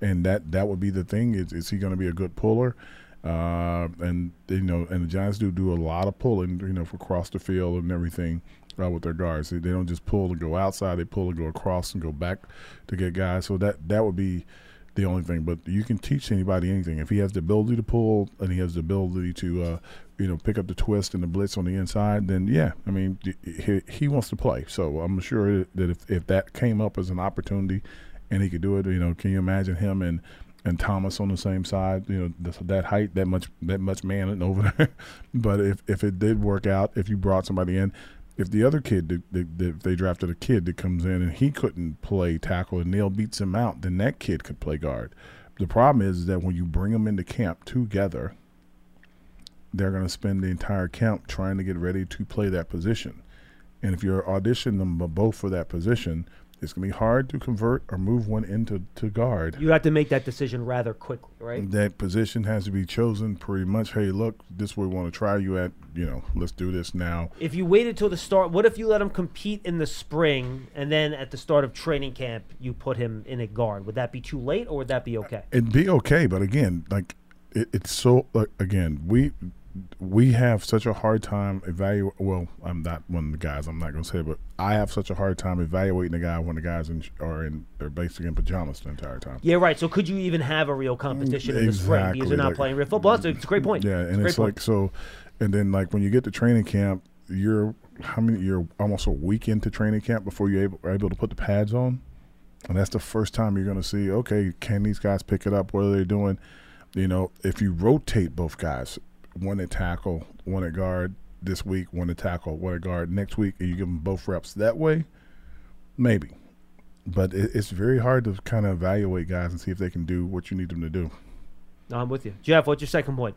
And that that would be the thing. Is is he going to be a good puller? Uh, and you know, and the Giants do do a lot of pulling, you know, for across the field and everything uh, with their guards. They, they don't just pull to go outside; they pull to go across and go back to get guys. So that that would be the only thing. But you can teach anybody anything if he has the ability to pull and he has the ability to, uh, you know, pick up the twist and the blitz on the inside. Then yeah, I mean, he, he wants to play. So I'm sure that if if that came up as an opportunity and he could do it, you know, can you imagine him and and Thomas on the same side, you know, th- that height, that much, that much man over there. but if, if it did work out, if you brought somebody in, if the other kid, if they drafted a kid that comes in and he couldn't play tackle and Neal beats him out, then that kid could play guard. The problem is that when you bring them into camp together, they're going to spend the entire camp trying to get ready to play that position. And if you're auditioning them both for that position, it's going to be hard to convert or move one into to guard You have to make that decision rather quickly, right? that position has to be chosen pretty much. Hey, look, this is where we want to try you at. You know, let's do this now. If you waited till the start, what if you let him compete in the spring and then at the start of training camp you put him in a guard? Would that be too late or would that be okay? It'd be okay, but again, like it, it's so like again, we we have such a hard time evaluate. Well, I'm not one of the guys. I'm not going to say, but I have such a hard time evaluating the guy when the guys in, are in they're basically in pajamas the entire time. Yeah, right. So could you even have a real competition in the spring because Exactly, you're not like- playing real football? That's a, it's a great point. Yeah, It's and it's point. like so, and then like when you get to training camp, you're how many? You're almost a week into training camp before you're able, are able to put the pads on, and that's the first time you're going to see. Okay, can these guys pick it up? What are they doing? You know, if you rotate both guys, one at tackle, one at guard this week, one at tackle, one at guard next week, and you give them both reps that way, maybe. But it, it's very hard to kind of evaluate guys and see if they can do what you need them to do. No, I'm with you, Jeff. What's your second point?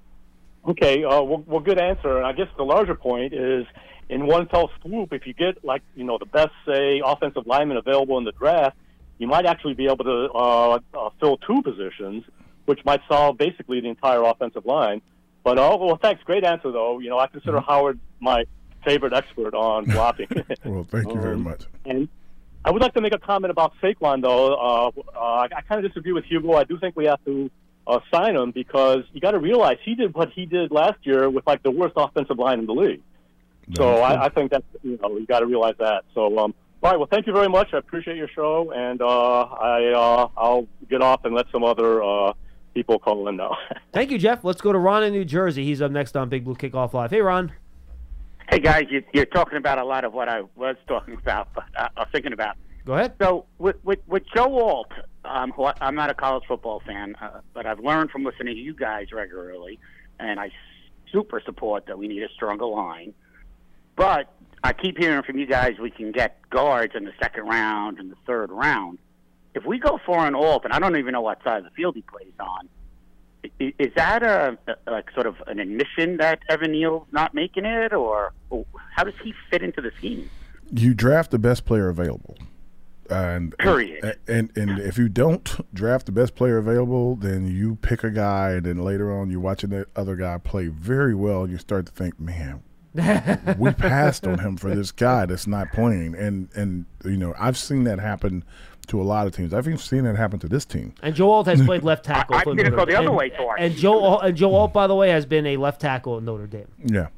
Okay, uh, well, well, good answer. And I guess the larger point is, in one fell swoop, if you get like you know the best say offensive lineman available in the draft, you might actually be able to uh, uh, fill two positions, which might solve basically the entire offensive line. But oh well, thanks. Great answer though. You know, I consider Howard my favorite expert on blocking. Well, thank you very Um, much. And I would like to make a comment about Saquon, though. Uh, uh, I, I kind of disagree with Hugo. I do think we have to uh, sign him because you got to realize he did what he did last year with like the worst offensive line in the league. So I, I think that you know you got to realize that. So um, all right, well, thank you very much. I appreciate your show, and uh, I uh, I'll get off and let some other uh, people call in now. Thank you, Jeff. Let's go to Ron in New Jersey. He's up next on Big Blue Kickoff Live. Hey, Ron. Hey guys, you, you're talking about a lot of what I was talking about, but uh, I was thinking about. Go ahead. So with with, with Joe Alt, um, who I, I'm not a college football fan, uh, but I've learned from listening to you guys regularly, and I super support that we need a stronger line. But I keep hearing from you guys we can get guards in the second round and the third round. If we go for an Alt, and I don't even know what side of the field he plays on, is that a, a like sort of an admission that Evan Neal's not making it, or, or how does he fit into the scheme? you draft the best player available. And Period. And and if you don't draft the best player available, then you pick a guy, and then later on you're watching that other guy play very well, and you start to think, man, we passed on him for this guy that's not playing. And and you know I've seen that happen to a lot of teams. I've even seen that happen to this team. And Joe Alt has played left tackle. I- I've for seen it go the other And- way twice. And Joe Alt, and Joe Alt, by the way, has been a left tackle at Notre Dame. Yeah.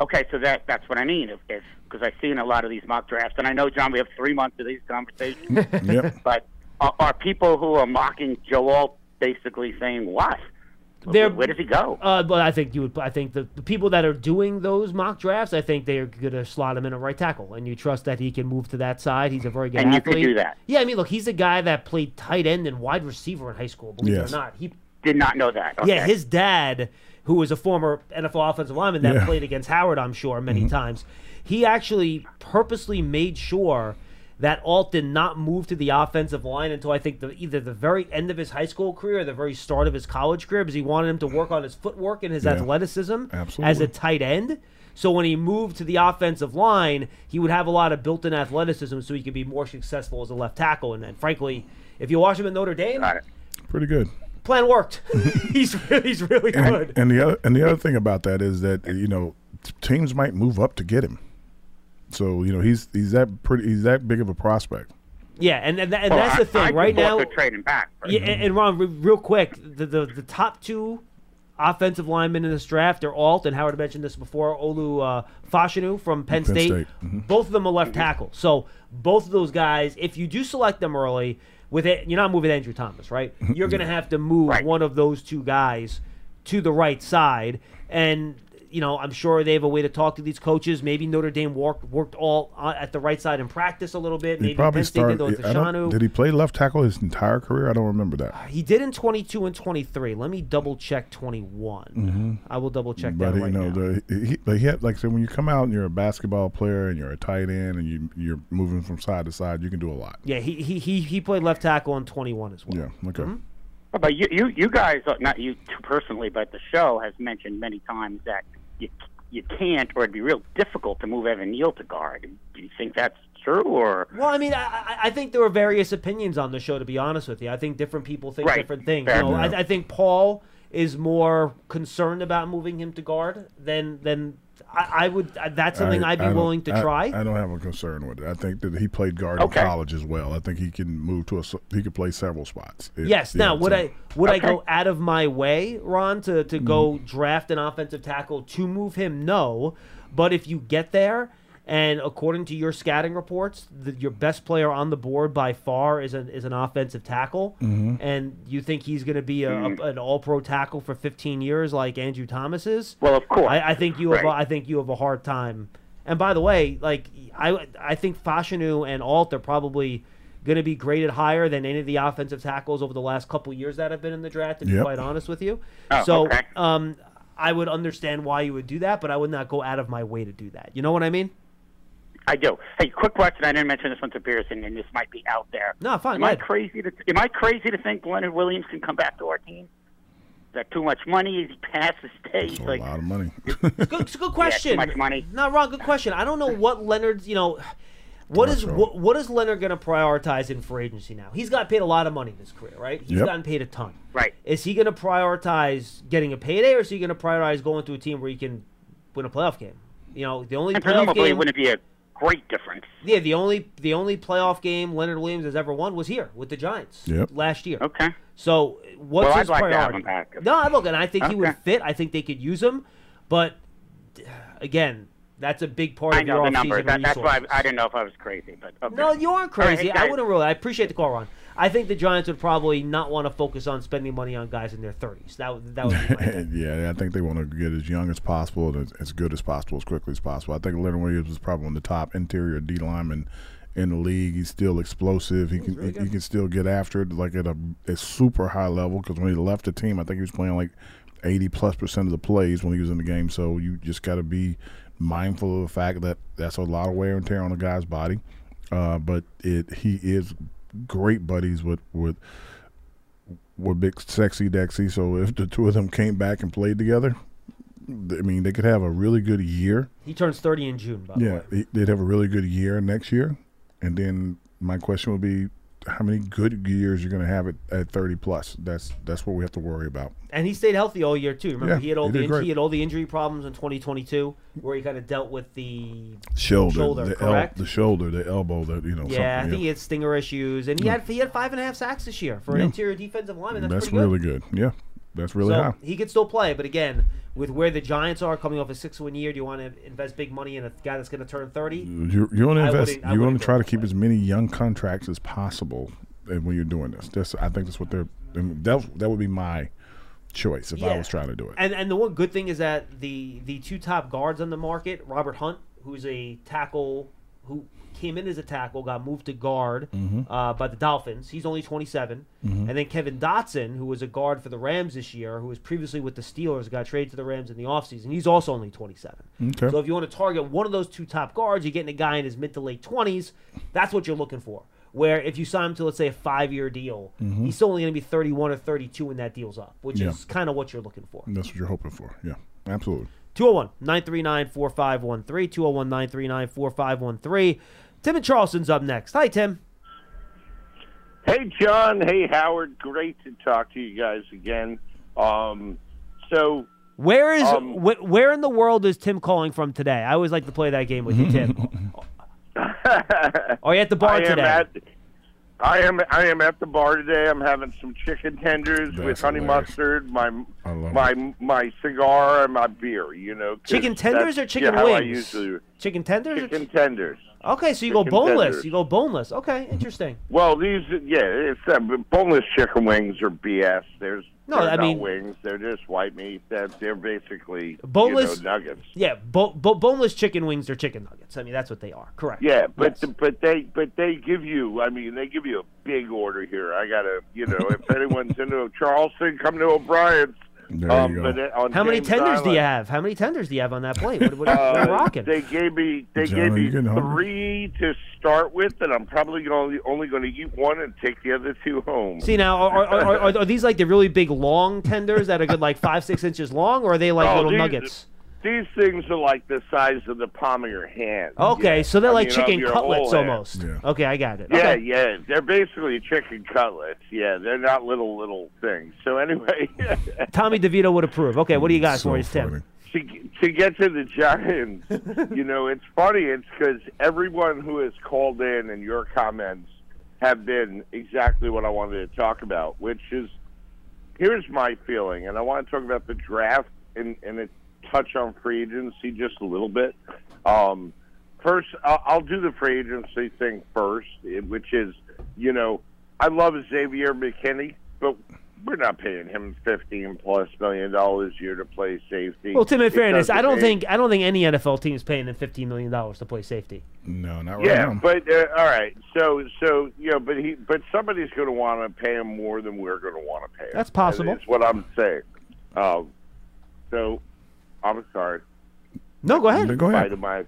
Okay, so that that's what I mean. If because I've seen a lot of these mock drafts, and I know John, we have three months of these conversations. Yep. But are, are people who are mocking Joe Alt basically saying what? They're- Where does he go? Uh, but I think you would. I think the, the people that are doing those mock drafts, I think they are going to slot him in a right tackle, and you trust that he can move to that side. He's a very good And you athlete. could do that. Yeah, I mean, look, he's a guy that played tight end and wide receiver in high school. Believe Yes. it or not, he Did not know that. Okay. Yeah, his dad, who was a former NFL offensive lineman that Yeah. played against Howard, I'm sure, many times, he actually purposely made sure that Alt did not move to the offensive line until I think the, either the very end of his high school career or the very start of his college career, because he wanted him to work on his footwork and his Yeah. athleticism as a tight end. So when he moved to the offensive line, he would have a lot of built-in athleticism, so he could be more successful as a left tackle. And, then, frankly, if you watch him at Notre Dame, Pretty good. plan worked. he's really, he's really good. And, and the other and the other thing about that is that you know teams might move up to get him. So you know he's he's that pretty he's that big of a prospect. Yeah, and and, and Well, that's the thing. I'd right now, trading back. right? yeah, and, and Ron, re- real quick, the, the the top two offensive linemen in this draft are Alt and Howard mentioned this before. Olu uh, Fashanu from Penn, Penn State. State, mhm. Both of them are left tackle. So both of those guys, if you do select them early, with it, you're not moving Andrew Thomas, right? You're going to have to move Right. one of those two guys to the right side, and you know I'm sure they have a way to talk to these coaches. Maybe Notre Dame worked worked all uh, at the right side in practice a little bit. He Maybe probably State did started. those I don't- Fashanu. did he play left tackle his entire career? I don't remember that. He did in 22 and 23. Let me double check 21. I will double check that But right you know, now. the, he, but he had, like I said, when you come out and you're a basketball player and you're a tight end and you you're moving from side to side, you can do a lot. yeah, he, he he he played left tackle in 21 as well. Yeah. Okay. Mm-hmm. But you, you, you guys, not you personally, but the show has mentioned many times that you, you can't, or it'd be real difficult to move Evan Neal to guard. Do you think that's true, or Well, I mean, I, I- think there were various opinions on the show. To be honest with you, I think different people think Right. different things. You know, I. I think Paul is more concerned about moving him to guard, than then I, I would. Uh, that's something I- I'd be willing to I- try. I, don't have a concern with it. I think that he played guard Okay. in college as well. I think he can move to a. He could play several spots. If- Yes. yeah, Now, would so- I would I go out of my way, Ron, to to go mm-hmm. draft an offensive tackle to move him? No. But if you get there, and according to your scouting reports, the, your best player on the board by far is an is an offensive tackle, Mhm. and you think he's going to be a, Mhm. a- an All Pro tackle for 15 years like Andrew Thomas is? Well, of course. I, I think you have a, I think you have a hard time. And by the way, like I I think Fashanu and Alt are probably going to be graded higher than any of the offensive tackles over the last couple years that have been in the draft. To be Yep. quite honest with you, Oh, so okay. um, I would understand why you would do that, but I would not go out of my way to do that. You know what I mean? I do. Hey, quick question. I didn't mention this one to Pearson, and this might be out there. No, fine. Am I ahead. crazy to Am I crazy to think Leonard Williams can come back to our team? Is that too much money? Is he past the stage? a Like, lot of money. Good, it's a good question. too much money. Not wrong. good question. I don't know what Leonard's. You know, what is what, what is Leonard going to prioritize in free agency now? He's got paid a lot of money in his career, right? He's Yep. gotten paid a ton. Right. Is he going to prioritize getting a payday, or is he going to prioritize going to a team where he can win a playoff game? You know, the only and playoff presumably, game. wouldn't it be a great difference? Yeah, the only the only playoff game Leonard Williams has ever won was here with the Giants Yep. last year. Okay. So what's Well, I'd his like to have priority? him back. No, I look, and I think he would fit. I think they could use him, but again, that's a big part I of know your the numbers. offseason That, that's why. I, I didn't know if I was crazy, but okay. No, you aren't crazy. hey, I wouldn't really. I appreciate the call, Ron. I think the Giants would probably not want to focus on spending money on guys in their thirties. That would that would be my yeah, I think they want to get as young as possible and as, as good as possible, as quickly as possible. I think Leonard Williams is probably one of the top interior D linemen in the league. He's still explosive. He can he, he can still get after it like at a, a super high level. Because when he left the team, I think he was playing like eighty plus percent of the plays when he was in the game. So you just got to be mindful of the fact that that's a lot of wear and tear on a guy's body. Uh, but it he is great buddies with with with big sexy Dexy. So if the two of them came back and played together, I mean they could have a really good year. He turns thirty in June. By the way. Yeah, they'd have a really good year next year. And then my question would be, how many good years you're going to have at, at 30 plus? That's that's what we have to worry about. And he stayed healthy all year too. Remember, Yeah, he had all he the did in- he had all the injury problems in 2022, where he kind of dealt with the Shoulder, shoulder the, el- the shoulder, the elbow, that you know. yeah, I think he had stinger issues, and he Yeah. had he had five and a half sacks this year for an interior defensive lineman. That's, That's, pretty good. really good. Yeah, that's really so high. he could still play, but again, with where the Giants are coming off a six-win year, do you want to invest big money in a guy that's going to turn 30? You you want to invest. You want to try to keep as many young contracts as possible when you're doing this. That's I think that's what they're. That that would be my choice if I was trying to do it. And and the one good thing is that the the two top guards on the market, Robert Hunt, who's a tackle who came in as a tackle, got moved to guard Mhm. uh, by the Dolphins. He's only 27. Mhm. And then Kevin Dotson, who was a guard for the Rams this year, who was previously with the Steelers, got traded to the Rams in the offseason. He's also only 27. Okay. So if you want to target one of those two top guards, you're getting a guy in his mid to late 20s. That's what you're looking for. Where if you sign him to, let's say, a five year deal, Mhm. he's still only going to be 31 or 32 when that deal's up, which Yeah. is kind of what you're looking for. That's what you're hoping for. Yeah, absolutely. 201 939 4513. 201 939 4513. Tim and Charleston's up next. Hi, Tim. Hey, John. Hey, Howard. Great to talk to you guys again. Um, so, Where is Um, wh- where in the world is Tim calling from today? I always like to play that game with you, Tim. Are you at the bar I am today? at I am I am at the bar today. I'm having some chicken tenders with honey hilarious. mustard, my I love my my cigar, and my beer. You know, Chicken tenders or chicken yeah, how I wings? usually Chicken tenders? or chicken tenders. Okay, so you go boneless. You go boneless. Okay, interesting. Well, these yeah, it's uh, boneless chicken wings are BS. There's No, I mean- wings. They're just white meat. They're, they're basically Boneless- you know, nuggets. Yeah, bo- bo- boneless chicken wings are chicken nuggets. I mean, that's what they are. Correct. Yeah, but Yes. but they but they give you. I mean, they give you a big order here. I gotta, you know, if anyone's into Charleston, come to O'Brien's. There um, you go. But on How many James tenders do you have? How many tenders do you have on that plate? What, what, what are you uh, rocking? They gave me they John, gave me you getting hungry? three to start with, and I'm probably going only going to eat one and take the other two home. See now, are, are, are, are, are these like the really big long tenders that are good, like five, six inches long, or are they like Oh, little these- nuggets? These things are like the size of the palm of your hand. Okay, Yeah. so they're I like mean, chicken cutlets whole hand. almost. Okay, I got it. Yeah, Okay. yeah, they're basically chicken cutlets. Yeah, they're not little little things. So anyway, Tommy DeVito would approve. Okay, what do you got for us, Tim? to to get to the Giants, you know, it's funny. It's because everyone who has called in and your comments have been exactly what I wanted to talk about, which is here's my feeling, and I want to talk about the draft and and a touch on free agency just a little bit. Um, first, I'll, I'll do the free agency thing first, eh, which is, you know, I love Xavier McKinney, but we're not paying him fifteen plus million dollars a year to play safety. Well, Tim, in fairness, I don't make- think I don't think any NFL team is paying them fifteen million dollars to play safety. No, not right Yeah, now. but uh, all right. So, so you know, but he, but somebody's going to want to pay him more than we're going to want to pay him. That's possible. That's what I'm saying. Um, so, I'm sorry. No, go ahead. Go ahead. My,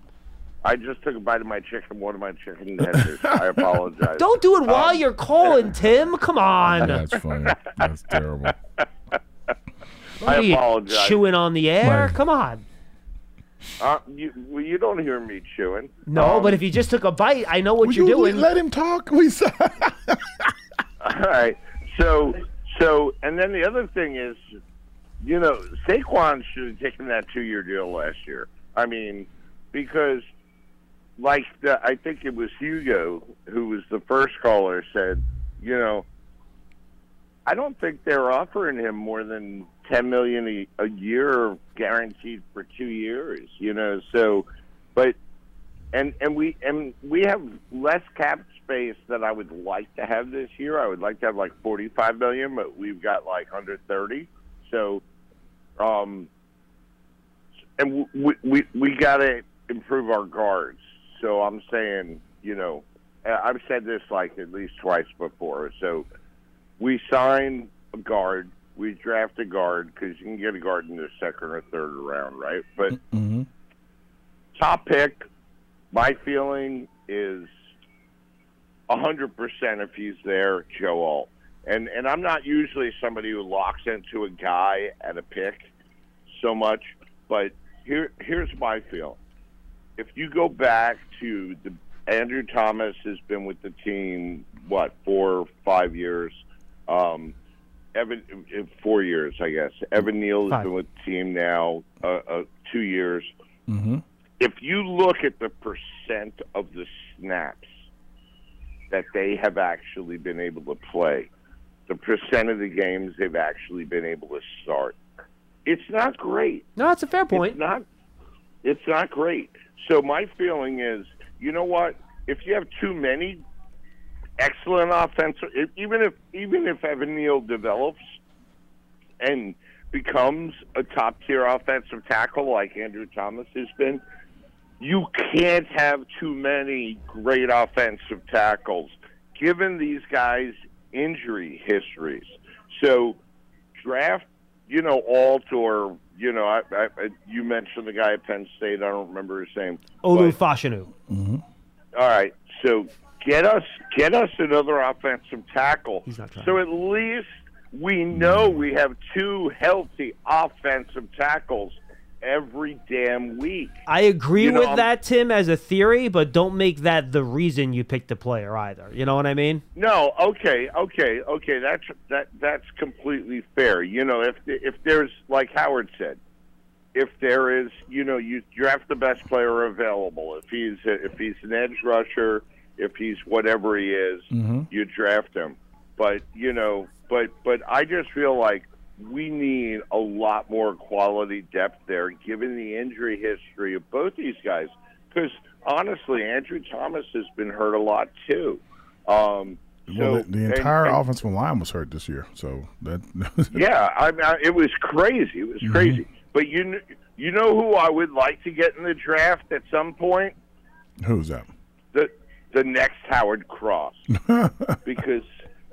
I just took a bite of my chicken. One of my chicken tenders. I apologize. Don't do it while Um, you're calling, Tim. Come on. That's funny. That's terrible. What are you, apologize. chewing on the air? Right. Come on. Uh, you, well, you don't hear me chewing. No, Um, but if you just took a bite, I know what you're you doing. Let him talk. We saw. All right. So, so, and then the other thing is, you know, Saquon should have taken that two-year deal last year. I mean, because, like, the, I think it was Hugo who was the first caller said, you know, I don't think they're offering him more than ten million a, a year guaranteed for two years. You know, so, but and and we and we have less cap space that I would like to have this year. I would like to have like forty five million, but we've got like under thirty. So, um, and we we we got to improve our guards. So I'm saying, you know, I've said this like at least twice before. So we sign a guard, we draft a guard because you can get a guard in the second or third round, right? But Mm-hmm. top pick, my feeling is hundred percent if he's there, Joe Alt. And and I'm not usually somebody who locks into a guy at a pick so much, but here here's my feel. If you go back to the Andrew Thomas has been with the team what four or five years, um, Evan uh, four years I guess. Evan Neal has Five. been with the team now uh, uh, two years Mm-hmm. if you look at the percent of the snaps that they have actually been able to play, the percent of the games they've actually been able to start, it's not great. No, it's a fair point. It's not. It's not great. So my feeling is, you know what? If you have too many excellent offensive, if- even if even if Evan Neal develops and becomes a top tier offensive tackle like Andrew Thomas has been, you can't have too many great offensive tackles given these guys' injury histories. So draft, you know, Alt or you know, I, I, you mentioned the guy at Penn State. I don't remember his name. Olu Fashanu. Mm-hmm. all right, so get us get us another offensive tackle. He's not trying. So at least we know mm-hmm. we have two healthy offensive tackles every damn week. I agree You know, with I'm- that, Tim, as a theory, but don't make that the reason you picked the player either. You know what I mean? No, okay, okay, okay. That's that that's completely fair. You know, if if there's like Howard said, if there is, you know, you draft the best player available. If he's a, if he's an edge rusher, if he's whatever he is, Mm-hmm. you draft him. But you know, but but I just feel like we need a lot more quality depth there, given the injury history of both these guys. Because honestly, Andrew Thomas has been hurt a lot too. Um, Well, so- the, the entire and- offensive line was hurt this year, so that. yeah, I mean, I- it was crazy. It was Mm-hmm. crazy. But you, you know who I would like to get in the draft at some point? Who's that? The the next Howard Cross, because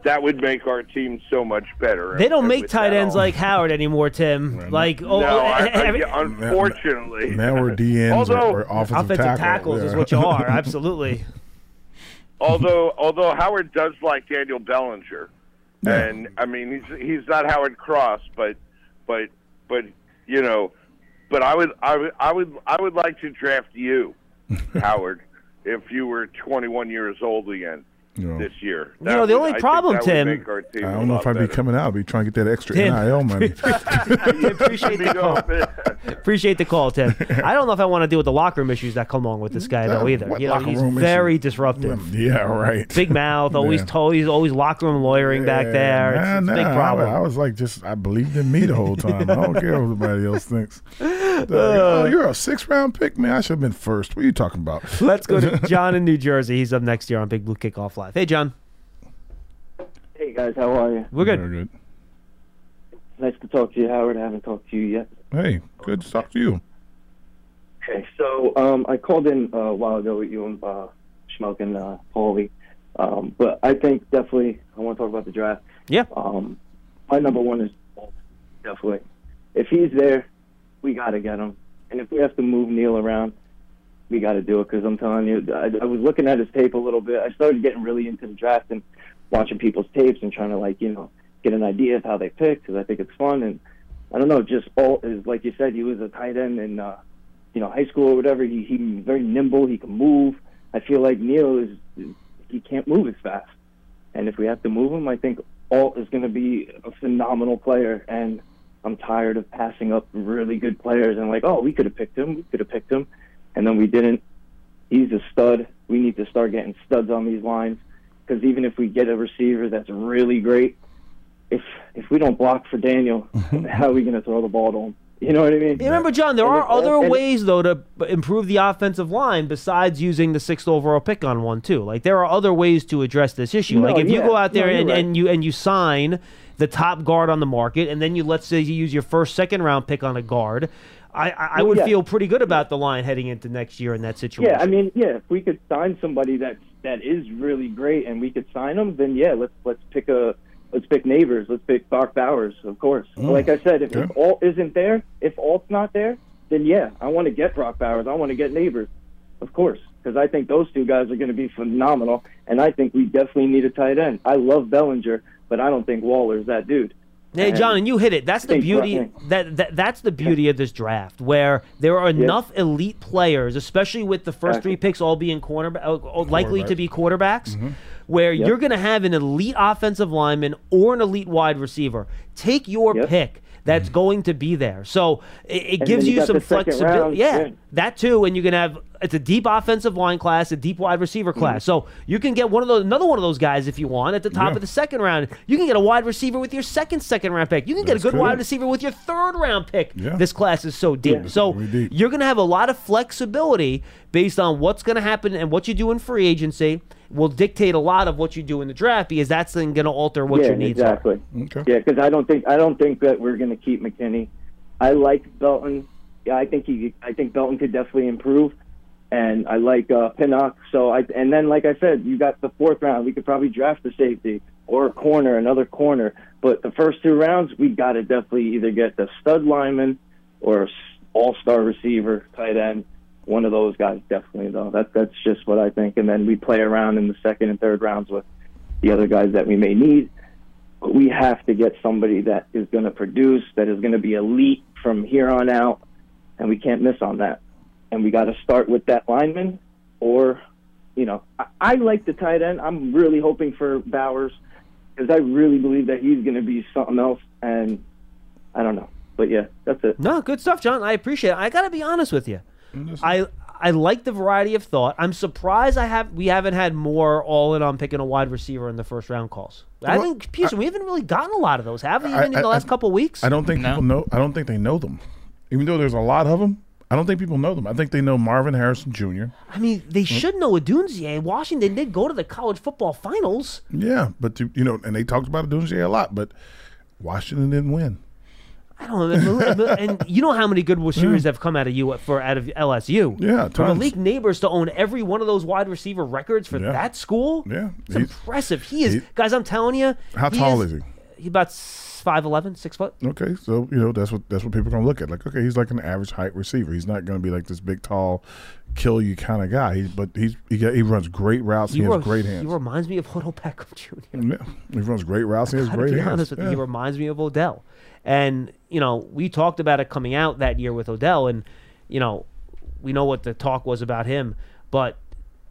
that would make our team so much better. They don't make tight ends all- like Howard anymore, Tim. Like, oh, no, oh, I, I, every- unfortunately. Now we're DNs Although- or, or offensive, offensive tackle. tackles is what you are. Absolutely. although although Howard does like Daniel Bellinger, Yeah. and I mean he's he's not Howard Cross, but but but you know but I would, I would, I would, I would like to draft you, Howard, if you were 21 years old again Yeah. this year. You know, the would- only I problem, Tim- make our team I a don't know if I'd be coming out. I'd be trying to get that extra Tim. NIL money. appreciate the call. Appreciate the call, Tim. I don't know if I want to deal with the locker room issues that come along with this guy though either. what You know, he's very issue? disruptive. yeah, right. Big mouth, always Yeah. told he's always locker room lawyering back there. It's, Nah, it's a big nah, I- problem. I, was like, just I believed in me the whole time. I don't care what everybody else thinks. They're like, oh, you're a six round pick, man. I should have been first. What are you talking about? Let's go to John in New Jersey. He's up next year on Big Blue Kickoff Live. Hey, John. Hey guys, how are you? We're good. Very good. Nice to talk to you, Howard. I haven't talked to you yet. Hey, good to talk to you. Okay, so um, I called in uh, a while ago with you and uh, Schmeelk and uh, Paulie, um, but I think definitely I want to talk about the draft. Yeah. Um, my number one is definitely. If he's there, we got to get him, and if we have to move Neal around, we got to do it. Because I'm telling you, I, I was looking at his tape a little bit. I started getting really into the draft and watching people's tapes and trying to like you know get an idea of how they pick because I think it's fun and I don't know, just all is like you said, he was a tight end in uh, you know high school or whatever. He he's very nimble. He can move. I feel like Neal is he can't move as fast, and if we have to move him, I think Alt is going to be a phenomenal player. And I'm tired of passing up really good players and like, oh, we could have picked him, we could have picked him, and then we didn't. He's a stud. We need to start getting studs on these lines because even if we get a receiver that's really great, if if we don't block for Daniel, how are we going to throw the ball to him? You know what I mean? Yeah, remember, John, there And are other and- ways, though, to improve the offensive line besides using the sixth overall pick on one, too. Like, there are other ways to address this issue. No, like, if you go out there No, and, right. and you and you sign the top guard on the market, and then you, let's say, you use your first, second round pick on a guard, I, I, I Well, would yeah. feel pretty good about the line heading into next year in that situation. Yeah, I mean, yeah, if we could sign somebody that that is really great and we could sign them, then yeah, let's let's pick a let's pick Nabers, let's pick Brock Bowers, of course. Mm, like I said, if, okay. if Alt isn't there, if Alt's not there, then yeah, I want to get Brock Bowers, I want to get Nabers, of course, because I think those two guys are going to be phenomenal, and I think we definitely need a tight end. I love Bellinger, but I don't think Waller's that dude. Hey, John, and you hit it. That's the beauty. That, that that's the beauty of this draft, where there are enough elite players, especially with the first three picks all being corner, uh, uh, likely to be quarterbacks, where Yep. you're going to have an elite offensive lineman or an elite wide receiver. Take your Yep. pick. That's going to be there. So it, it gives you you some flexibility. yeah, yeah. that too. And you can have it's a deep offensive line class, a deep wide receiver Mm-hmm. class. So you can get one of those, another one of those guys if you want at the top Yeah. of the second round. You can get a wide receiver with your second second round pick. You can get a good cool. wide receiver with your third round pick. Yeah. This class is so deep. Yeah. So deep. you're going to have a lot of flexibility based on what's going to happen and what you do in free agency will dictate a lot of what you do in the draft because that's then going to alter what yeah, your needs exactly. Okay. Yeah, because I don't think I don't think that we're going to keep McKinney. I like Belton. Yeah, I think he. I think Belton could definitely improve, and I like uh, Pinnock. So I and then like I said, you got the fourth round. We could probably draft a safety or a corner, another corner. But the first two rounds, we got to definitely either get the stud lineman or a all star receiver, tight end. One of those guys, definitely though. That that's just what I think. And then we play around in the second and third rounds with the other guys that we may need. But we have to get somebody that is going to produce, that is going to be elite from here on out, and we can't miss on that. And we got to start with that lineman, or, you know, I, I like the tight end. I'm really hoping for Bowers because I really believe that he's going to be something else. And I don't know, but yeah, that's it. No, good stuff, John. I appreciate it. I got to be honest with you. I I like the variety of thought. I'm surprised I have we haven't had more all in on picking a wide receiver in the first round calls. I Well, think Pearson, we haven't really gotten a lot of those, have we? I- Even in I- the last I- couple weeks. I don't think people know. I don't think they know them, even though there's a lot of them. I don't think people know them. I think they know Marvin Harrison Jr. I mean, they should know Odunze. Washington did go to the college football finals. Yeah, but to, you know, and they talked about Odunze a lot, but Washington didn't win. I don't know, and, you know how many good receivers have come out of you for out of LSU. Yeah, for tons. Malik Nabers to own every one of those wide receiver records for Yeah. that school. Yeah, it's he's- impressive. He is, he- guys. I'm telling you. How tall is he? He's about 5'11", 6 foot. Okay, so you know that's what that's what people are gonna look at. Like, okay, he's like an average height receiver. He's not gonna be like this big, tall, kill you kind of guy. He, but he's he, got, he runs great routes. He, has re- great hands. He reminds me of Odell Beckham Jr. Yeah, he runs great routes. He has great be hands. honest with you, he reminds me of Odell. And you know, we talked about it coming out that year with Odell, and you know, we know what the talk was about him, but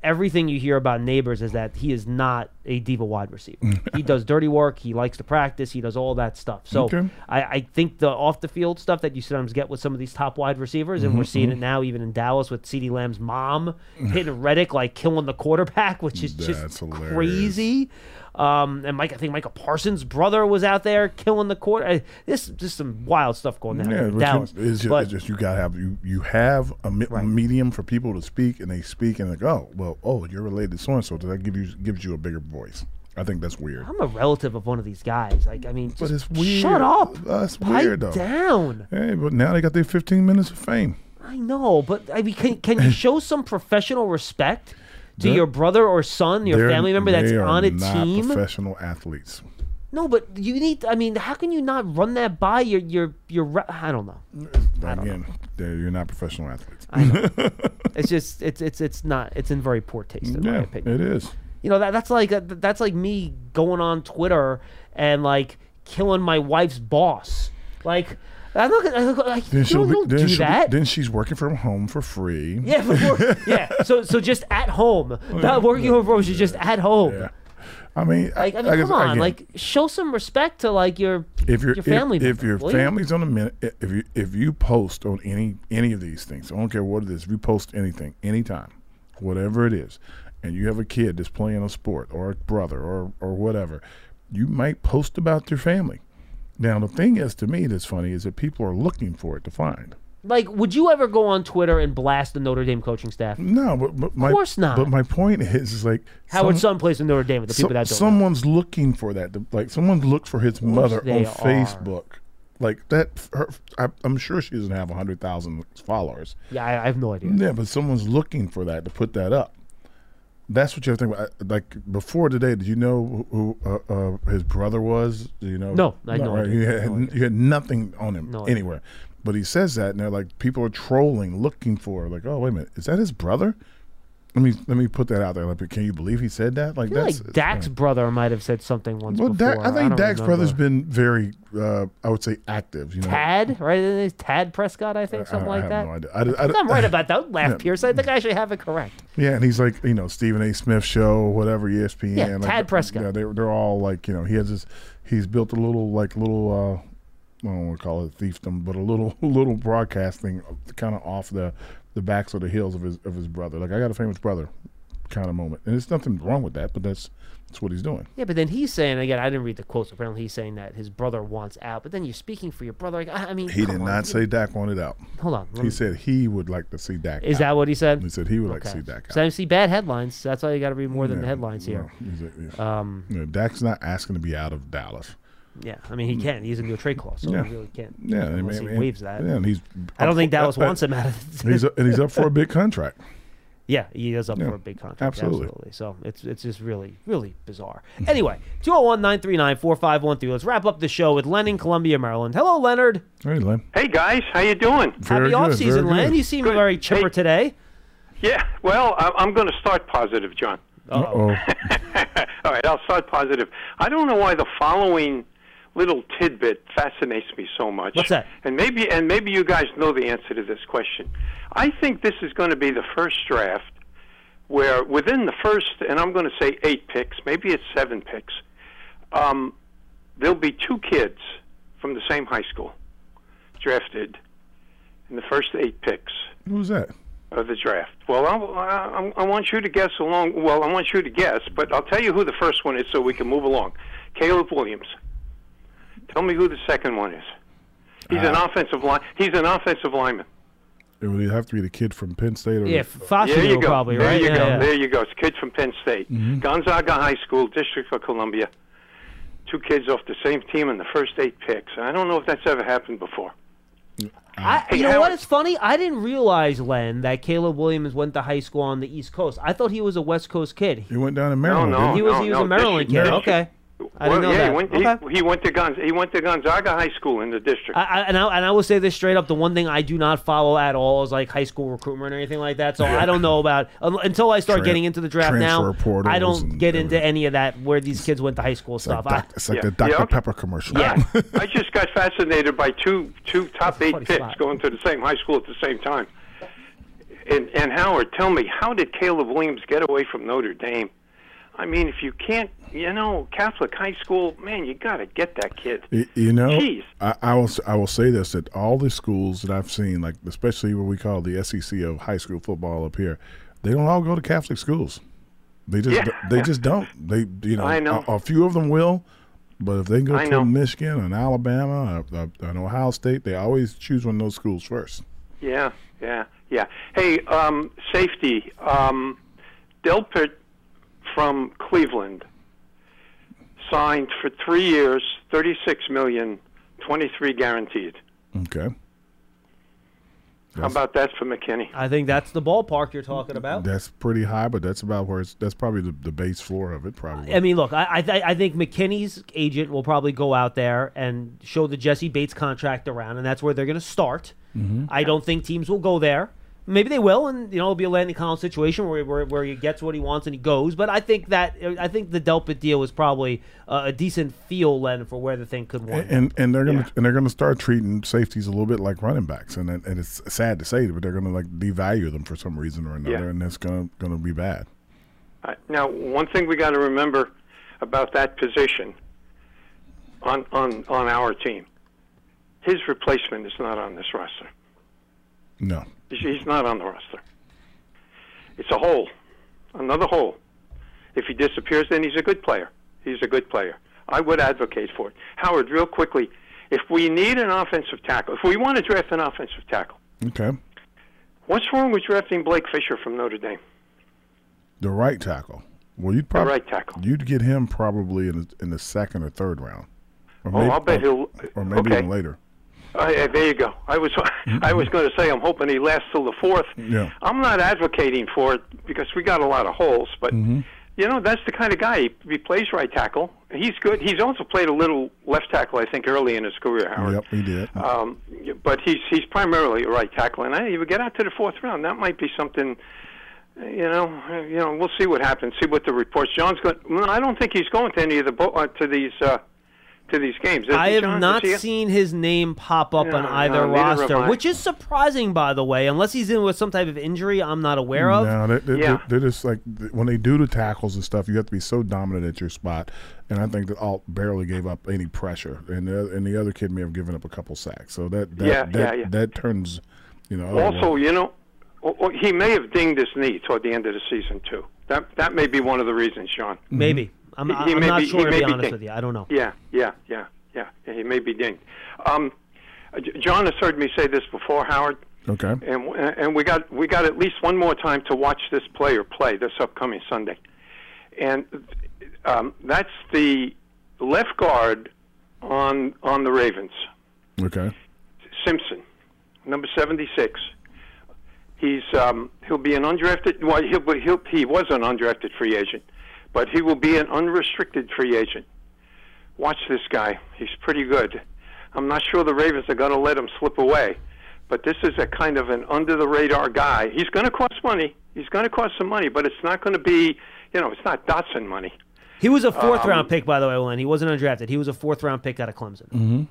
everything you hear about Nabers is that he is not a diva wide receiver. he does dirty work. He likes to practice. He does all that stuff. So Okay. I, I think the off the field stuff that you sometimes get with some of these top wide receivers, and we're Mhm, seeing mhm. it now even in Dallas with CeeDee Lamb's mom hitting Reddick like killing the quarterback, which is That's just hilarious. crazy. Um, and Mike, I think Micah Parsons' brother was out there killing the court. I, this just some wild stuff going down Yeah, in Dallas. it's just, But- it's just you gotta have you you have a me- medium for people to speak, and they speak and they go, oh, well, oh, you're related to so and so. That give you gives you a bigger voice. I think that's weird. I'm a relative of one of these guys. Like, I mean, But just it's weird. Shut up. That's Pipe weird though. down. Hey, but now they got their 15 minutes of fame. I know, but I mean, can, can you show some professional respect to They're- your brother or son, your They're- family member that's they are on a not team? Professional athletes. No, but you need. I mean, how can you not run that by your your your? re- I don't know. Again, they're- you're not professional athletes. I know. it's just it's it's it's not. It's in very poor taste, in my yeah, opinion. it is. You know that that's like uh, that's like me going on Twitter and like killing my wife's boss. Like I'm not gonna like, Then she'll be, then do she'll be- that. then she's working from home for free. Yeah, before, yeah. So so just at home, not working from home. She's just at home. Yeah. I mean, Like I mean, I guess, come on, again, like show some respect to like your if your your family. if, if your you? family's on a minute, if you if you post on any any of these things, I don't care what it is, if you post anything, anytime, whatever it is, and you have a kid that's playing a sport or a brother or or whatever, you might post about your family. Now the thing is, to me, that's funny is that people are looking for it to find. Like, would you ever go on Twitter and blast the Notre Dame coaching staff? No, but, but my, course not. But my point is, is like Howard some- Son plays in Notre Dame. For the so- people that don't. know. someone's looking for that. Like someone looked for his mother on are. Facebook. Like that. Her, I, I'm sure she doesn't have hundred thousand followers. Yeah, I, I have no idea. Yeah, but someone's looking for that to put that up. That's what you have to think about. Like before today, did you know who uh, uh, his brother was? Do you know? No, I no right? You had, No you had nothing on him No idea. anywhere. But he says that, and they're like, people are trolling, looking for, like, oh wait a minute, is that his brother? Let me let me put that out there. Like, can you believe he said that? Like I feel that's like Dak's brother might have said something once well, before. Dak, I think don't Dak's remember. brother's been very, uh, I would say, active. You know, Tad, right? Tad Prescott, I think, something I like have that. no idea. I- I- think I'm right about that. Don't laugh, Yeah. Pierce. I think I actually have it correct. Yeah, and he's like, you know, Stephen A. Smith show, whatever, ESPN. Yeah, like, Tad Prescott. Yeah, they're they're all like, you know, he has this. He's built a little like little. uh I don't want to call it fiefdom, but a little little broadcasting, kind of off the the backs or the heels of his of his brother. Like I got a famous brother, kind of moment, and there's nothing wrong with that, but that's that's what he's doing. Yeah, but then he's saying again. I didn't read the quotes. Apparently, he's saying that his brother wants out. But then you're speaking for your brother. Like, I I mean, He did on, not say Dak wanted out. Hold on, He me- said he would like to see Dak. Is out. that what he said? He said he would like to see Dak out. So I see bad headlines. That's why you got to read more than the headlines here. well, he's a- yeah. Um, You know, Dak's not asking to be out of Dallas. Yeah, I mean he can't. He's into a trade clause, so Yeah. he really can't. Yeah, I mean, he and- waives that. yeah, and he's I don't think for- Dallas uh, wants him out of. he's up, and he's up for a big contract. Yeah, he is up Yeah, for a big contract. absolutely. Absolutely. So it's it's just really, really bizarre. Anyway, 201 939 4513. Let's wrap up the show with Len in Columbia, Maryland. Hello, Leonard. Hey, Len. Hey guys, how you doing? Happy off season, Len. You seem very chipper today. Yeah, well, I- I'm going to start positive, John. Uh-oh. All right, I'll start positive. I don't know why the following little tidbit fascinates me so much. What's that? And maybe and maybe you guys know the answer to this question. I think this is going to be the first draft where within the first, and I'm going to say eight picks, maybe it's seven picks, um, there'll be two kids from the same high school drafted in the first eight picks Who's that? of the draft. Well, I, I, I want you to guess along. Well, I want you to guess, but I'll tell you who the first one is so we can move along. Caleb Williams. Tell me who the second one is. He's an Ah. offensive line. He's an offensive lineman. It would have to be the kid from Penn State. Or Yeah, Fashio there you go. probably, there right? you Yeah, go. yeah. There you go. It's a kid from Penn State, Mm-hmm. Gonzaga High School, District of Columbia. Two kids off the same team in the first eight picks. I don't know if that's ever happened before. I, you know Howard- what? It's funny. I didn't realize, Len, that Caleb Williams went to high school on the East Coast. I thought he was a West Coast kid. He went down to Maryland. no, didn't he was he was no, a Maryland District- kid. District- Okay. I didn't well, know yeah, that. He went, Okay. he, he went to Gonz- he went to Gonzaga High School in the district. I, I, and, I, and I will say this straight up: the one thing I do not follow at all is like high school recruitment or anything like that. So I don't know about until I start Tran- getting into the draft now. I don't get into any of that where these kids went to high school stuff. Doc- I, it's like Yeah. the Dr. Yeah, okay. Pepper commercial. Yeah. I just got fascinated by two two top eight picks spot. going to the same high school at the same time. And and Howard, tell me, how did Caleb Williams get away from Notre Dame? I mean, if you can't, you know, Catholic high school, man, you got to get that kid. Y- You know, Jeez. I, I will. I will say this: that all the schools that I've seen, like especially what we call the SEC of high school football up here, they don't all go to Catholic schools. They just Yeah. they just don't. They you know, I know. A, a few of them will, but if they go I to know. Michigan and Alabama or, or, and Ohio State, they always choose one of those schools first. Yeah, yeah, yeah. Hey, um, safety. Um, Delpit from Cleveland signed for three years, thirty-six million, twenty-three guaranteed. Okay, How about that for McKinney? I think that's the ballpark you're talking about. that's pretty high, but that's about where it's. That's probably the, the base floor of it. Probably. I mean, look, I I, th- I think McKinney's agent will probably go out there and show the Jessie Bates contract around, and that's where they're going to start. Mm-hmm. I don't think teams will go there. Maybe they will, and you know it'll be a Landon Collins situation where, where where he gets what he wants and he goes. But I think that I think the Delpit deal was probably uh, a decent feel, Len, for where the thing could wind. up. and and they're gonna and they're gonna start treating safeties a little bit like running backs, and and it's sad to say, but they're gonna like devalue them for some reason or another, Yeah. and that's gonna gonna be bad. Uh, now, one thing we got to remember about that position on on on our team, his replacement is not on this roster. No, He's- not on the roster. It's a hole, another hole. If he disappears, then he's a good player. He's a good player. I would advocate for it. Howard, real quickly, if we need an offensive tackle, if we want to draft an offensive tackle, okay, what's wrong with drafting Blake Fisher from Notre Dame? the right tackle. Well, you'd probably right tackle. You'd get him probably in the, in the second or third round, or Oh, I'll bet or, he'll- or maybe okay. even later. Uh, yeah, there you go. I was I was going to say I'm hoping he lasts till the fourth. Yeah. I'm not advocating for it because we got a lot of holes, but Mm-hmm. you know that's the kind of guy. He, he plays right tackle. He's good. He's also played a little left tackle, I think, early in his career, Howard. Yep, he did. Um, but he's he's primarily a right tackle, and I even get out to the fourth round. That might be something. You know, you know, we'll see what happens. See what the reports. John's going. I don't think he's going to any of the bo- uh, to these uh, to these games. Is I have John? not seen his name pop up No, on either no, roster, which is surprising, by the way. Unless he's in with some type of injury I'm not aware of. No, they're, they're, Yeah. they're just like when they do the tackles and stuff. You have to be so dominant at your spot, and I think that Alt barely gave up any pressure, and the, and the other kid may have given up a couple sacks. So that that Yeah, that, yeah, yeah. that turns, you know. other Also, you know, o- o- he may have dinged his knee toward the end of the season too. That that may be one of the reasons, Sean. Maybe. I'm, He- he I'm may not be- sure he to may be be honest dinged. with you. I don't know. Yeah, yeah, yeah, yeah. yeah he may be dinged. Um, uh, John has heard me say this before, Howard, Okay. and and we got we got at least one more time to watch this player play this upcoming Sunday, and um, that's the left guard on on the Ravens. Okay. Simpson, number seventy-six. He's um, he'll be an undrafted. Well, he'll, be- he'll he was an undrafted free agent, but he will be an unrestricted free agent. Watch this guy. He's pretty good. I'm not sure the Ravens are going to let him slip away, but this is a kind of an under the radar guy. He's going to cost money. He's going to cost some money, but it's not going to be, you know, it's not Dotson money. He was a fourth Um, round pick, by the way, Len. He wasn't undrafted. He was a fourth round pick out of Clemson. Mm-hmm.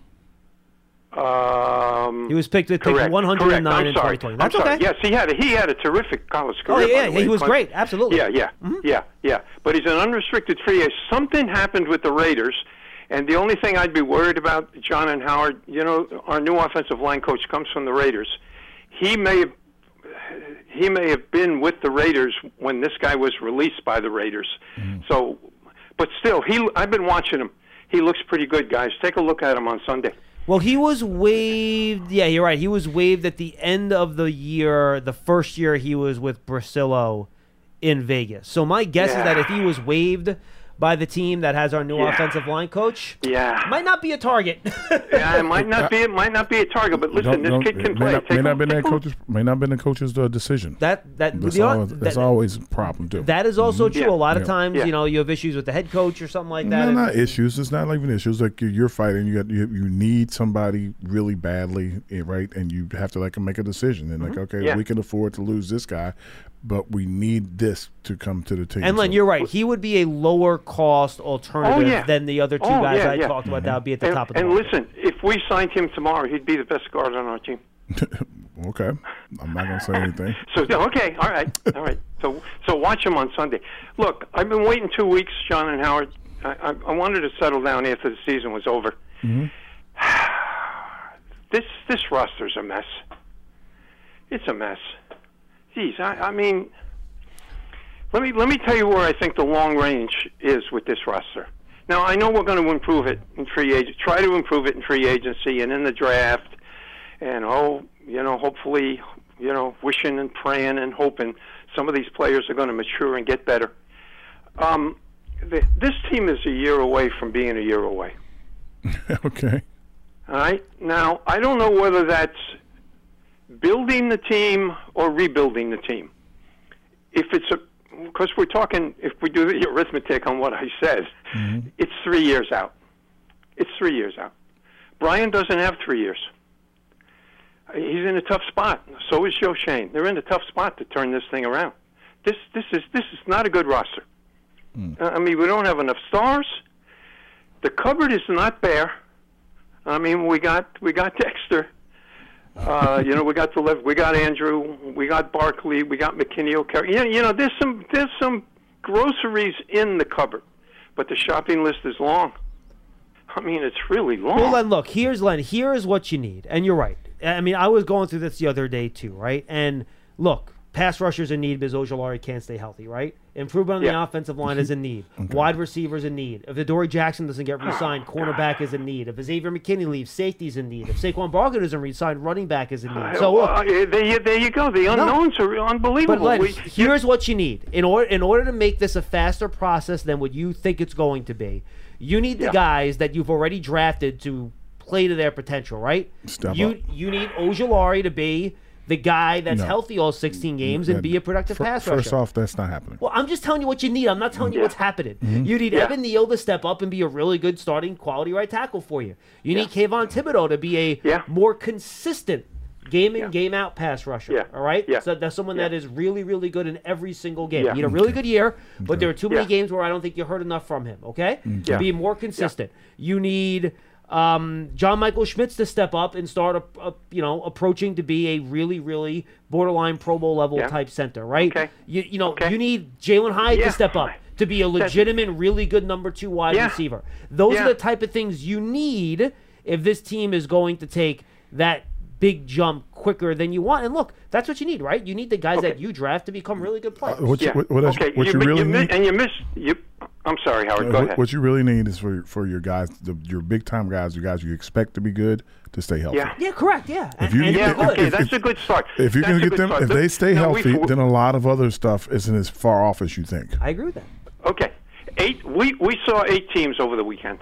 Um, He was picked with pick correct, 109 correct. I'm in sorry. 2020. That's sorry. okay. Yes, he had a, he had a terrific college Oh, career. by yeah, yeah, he was Clemson- great. Absolutely. Yeah, yeah, yeah, yeah. But he's an unrestricted free agent. Something happened with the Raiders, and the only thing I'd be worried about, John and Howard, you know, our new offensive line coach comes from the Raiders. He may have he may have been with the Raiders when this guy was released by the Raiders. So, but still, he I've been watching him. He looks pretty good, guys. Take a look at him on Sunday. Well, he was waived. Yeah, you're right. He was waived at the end of the year, the first year he was with Bricillo in Vegas. So my guess is that if he was waived by the team that has our new Yeah. offensive line coach. Yeah. Might not be a target. yeah, it might not be it might not be a target, but listen, Don't- this don't- kid can play. Not, Take may not him- been that take coach's may not been the coach's uh, decision. That that That's, the- always, that's that- always a problem too. That is also Mhm. true. A lot of Yeah. times, Yeah. you know, you have issues with the head coach or something like that. No, and- not issues. It's not even issues. Like you're, you're fighting. You got you, you need somebody really badly, eh, right? And you have to like make a decision. And like, okay, Yeah. we can afford to lose this guy, but we need this to come to the table. And Len, So- you're right. He would be a lower cost alternative Oh, yeah. than the other two Oh, guys yeah, I yeah. talked about. That would be at the and, top of the And market. listen, if we signed him tomorrow, he'd be the best guard on our team. okay, I'm not gonna say anything. So okay, all right, all right. So so watch him on Sunday. Look, I've been waiting two weeks, John and Howard. I, I, I wanted to settle down after the season was over. Mhm. This this roster's a mess. It's a mess. Geez, I, I mean, let me let me tell you where I think the long range is with this roster. Now I know we're going to improve it in free agent, try to improve it in free agency and in the draft, and oh, you know, hopefully, you know, wishing and praying and hoping some of these players are going to mature and get better. Um, the, this team is a year away from being a year away. okay. All right. Now, I don't know whether that's building the team or rebuilding the team. If it's a, because we're talking, if we do the arithmetic on what I said, it's three years out. It's three years out. Brian doesn't have three years. He's in a tough spot. So is Joe Schoen. They're in a tough spot to turn this thing around. This this is this is not a good roster. Uh, I mean, we don't have enough stars. The cupboard is not bare. I mean, we got we got Dexter. Uh, you know, we got the left. We got Andrew. We got Barkley. We got McKinney O'Carroll. You know, you know, there's some there's some groceries in the cupboard, but the shopping list is long. I mean, it's really long. Well, Len, look, here's Len. Here is what you need, and you're right. I mean, I was going through this the other day too, right? And look, pass rushers in need because Ojulari can't stay healthy, right? Improvement on the offensive line is in need. Wide receivers in need. If Adoree Jackson doesn't get re-signed, cornerback is in need. If Xavier McKinney leaves, safety's in need. If Saquon Barkley doesn't re-sign, running back is in need. So look, Uh, there, you, there you go. The unknowns are unbelievable. but Len, We- here's what you need in order in order to make this a faster process than what you think it's going to be. You need the Yeah. guys that you've already drafted to play to their potential, right? Step you up. you need Ojulari to be the guy that's No. healthy all 16 games and be a productive Fir- pass First off, that's not happening. Well, I'm just telling you what you need. I'm not telling you what's happening. Mhm. You need Yeah. Evan Neal to step up and be a really good starting quality right tackle for you. You need Kayvon Thibodeaux to be a more consistent game in, game out pass rusher. Yeah. All right? Yeah. So that's someone that is really, really good in every single game. Yeah. You need a really good year, but there are too many Yeah. games where I don't think you heard enough from him. Okay? Yeah. Be more consistent. You need um, John Michael Schmitz to step up and start, a, a, you know, approaching to be a really, really borderline Pro Bowl level Yeah. type center, right? You, you know, you need Jalin Hyatt Yeah. to step up to be a legitimate, really good number two wide Yeah. receiver. Those are the type of things you need if this team is going to take that big jump quicker than you want. And look, that's what you need, right? You need the guys that you draft to become really good players. what you- yeah. what- what else- okay. what you mi- really mi- need- and you miss you. I'm sorry, Howard. Uh, Go what, ahead. what you really need is for for your guys, the, your big time guys, your guys you expect to be good, to stay healthy. Yeah. Yeah, correct. Yeah. If you And- get- and if- okay, if- that's if- a good start. If you That's can get them, start. if they stay now, we've- healthy, then a lot of other stuff isn't as far off as you think. I agree with that. Okay, eight. We we saw eight teams over the weekend.